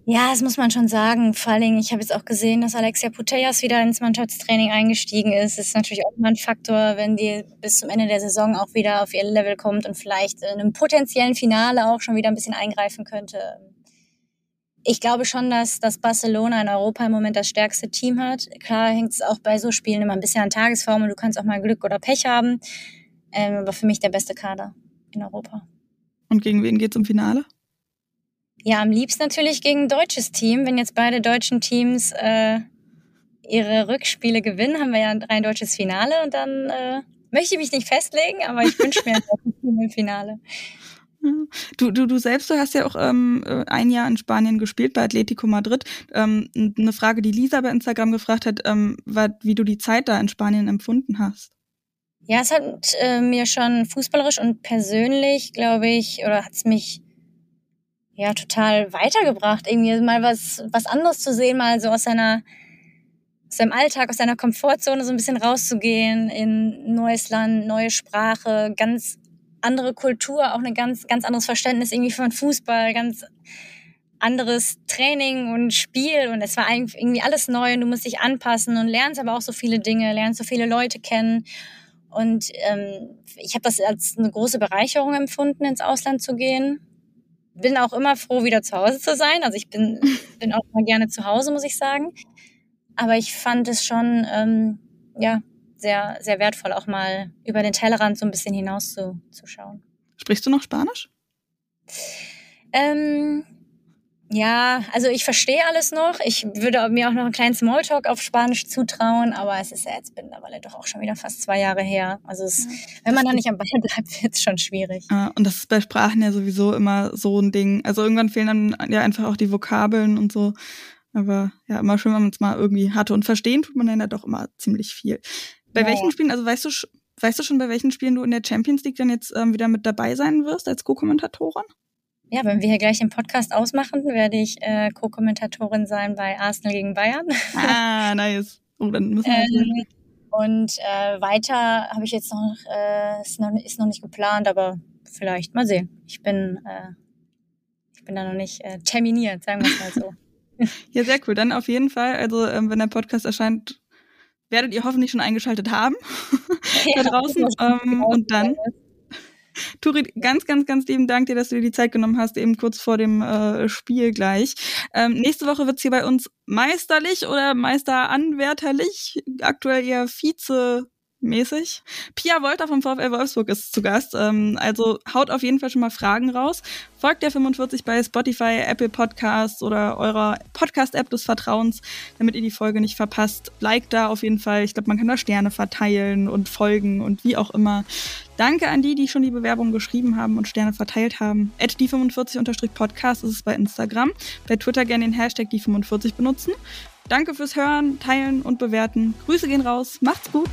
S3: Ja, das muss man schon sagen. Vor allem, ich habe jetzt auch gesehen, dass Alexia Putellas wieder ins Mannschaftstraining eingestiegen ist. Das ist natürlich auch immer ein Faktor, wenn die bis zum Ende der Saison auch wieder auf ihr Level kommt und vielleicht in einem potenziellen Finale auch schon wieder ein bisschen eingreifen könnte. Ich glaube schon, dass, dass Barcelona in Europa im Moment das stärkste Team hat. Klar hängt es auch bei so Spielen immer ein bisschen an Tagesform und du kannst auch mal Glück oder Pech haben. Ähm, aber für mich der beste Kader in Europa.
S2: Und gegen wen geht's im Finale?
S3: Ja, am liebsten natürlich gegen ein deutsches Team. Wenn jetzt beide deutschen Teams äh, ihre Rückspiele gewinnen, haben wir ja ein rein deutsches Finale und dann äh, möchte ich mich nicht festlegen, aber ich wünsche mir ein deutsches Team im Finale.
S2: Du, du, du selbst, du hast ja auch ähm, ein Jahr in Spanien gespielt, bei Atletico Madrid. Ähm, eine Frage, die Lisa bei Instagram gefragt hat, ähm, war, wie du die Zeit da in Spanien empfunden hast.
S3: Ja, es hat äh, mir schon fußballerisch und persönlich, glaube ich, oder hat es mich ja total weitergebracht, irgendwie mal was, was anderes zu sehen, mal so aus seiner aus seinem Alltag, aus seiner Komfortzone so ein bisschen rauszugehen in neues Land, neue Sprache, ganz andere Kultur, auch ein ganz, ganz anderes Verständnis irgendwie von Fußball, ganz anderes Training und Spiel und es war irgendwie alles neu und du musst dich anpassen und lernst aber auch so viele Dinge, lernst so viele Leute kennen und ähm, ich habe das als eine große Bereicherung empfunden, ins Ausland zu gehen bin auch immer froh, wieder zu Hause zu sein. Also ich bin, bin auch mal gerne zu Hause, muss ich sagen. Aber ich fand es schon, ähm, ja, sehr, sehr wertvoll, auch mal über den Tellerrand so ein bisschen hinaus zu, zu schauen.
S2: Sprichst du noch Spanisch?
S3: Ähm, ja, also ich verstehe alles noch. Ich würde mir auch noch einen kleinen Smalltalk auf Spanisch zutrauen, aber es ist ja jetzt mittlerweile doch auch schon wieder fast zwei Jahre her. Also es, wenn man da nicht am Ball bleibt, wird es schon schwierig.
S2: Ja, und das ist bei Sprachen ja sowieso immer so ein Ding. Also irgendwann fehlen dann ja einfach auch die Vokabeln und so. Aber ja, immer schön, wenn man es mal irgendwie hatte. Und verstehen tut man dann ja doch immer ziemlich viel. Bei ja. welchen Spielen, also weißt du, weißt du schon, bei welchen Spielen du in der Champions League dann jetzt ähm, wieder mit dabei sein wirst als Co-Kommentatorin?
S3: Ja, wenn wir hier gleich den Podcast ausmachen, werde ich äh, Co-Kommentatorin sein bei Arsenal gegen Bayern.
S2: Ah, nice. Oh, dann müssen wir ähm,
S3: und äh, weiter habe ich jetzt noch, äh, ist noch, ist noch nicht geplant, aber vielleicht mal sehen. Ich bin, äh, ich bin da noch nicht äh, terminiert, sagen wir es mal so.
S2: ja, sehr cool. Dann auf jeden Fall, also ähm, wenn der Podcast erscheint, werdet ihr hoffentlich schon eingeschaltet haben da draußen. Ähm, und dann Turi, ganz, ganz, ganz lieben Dank dir, dass du dir die Zeit genommen hast, eben kurz vor dem äh, Spiel gleich. Ähm, nächste Woche wird's hier bei uns meisterlich oder meisteranwärterlich, aktuell eher Vize mäßig. Pia Wolter vom VfL Wolfsburg ist zu Gast. Ähm, also haut auf jeden Fall schon mal Fragen raus. Folgt der 45 bei Spotify, Apple Podcasts oder eurer Podcast-App des Vertrauens, damit ihr die Folge nicht verpasst. Liked da auf jeden Fall. Ich glaube, man kann da Sterne verteilen und folgen und wie auch immer. Danke an die, die schon die Bewerbung geschrieben haben und Sterne verteilt haben. At die45-podcast ist es bei Instagram. Bei Twitter gerne den Hashtag die45 benutzen. Danke fürs Hören, Teilen und Bewerten. Grüße gehen raus. Macht's gut.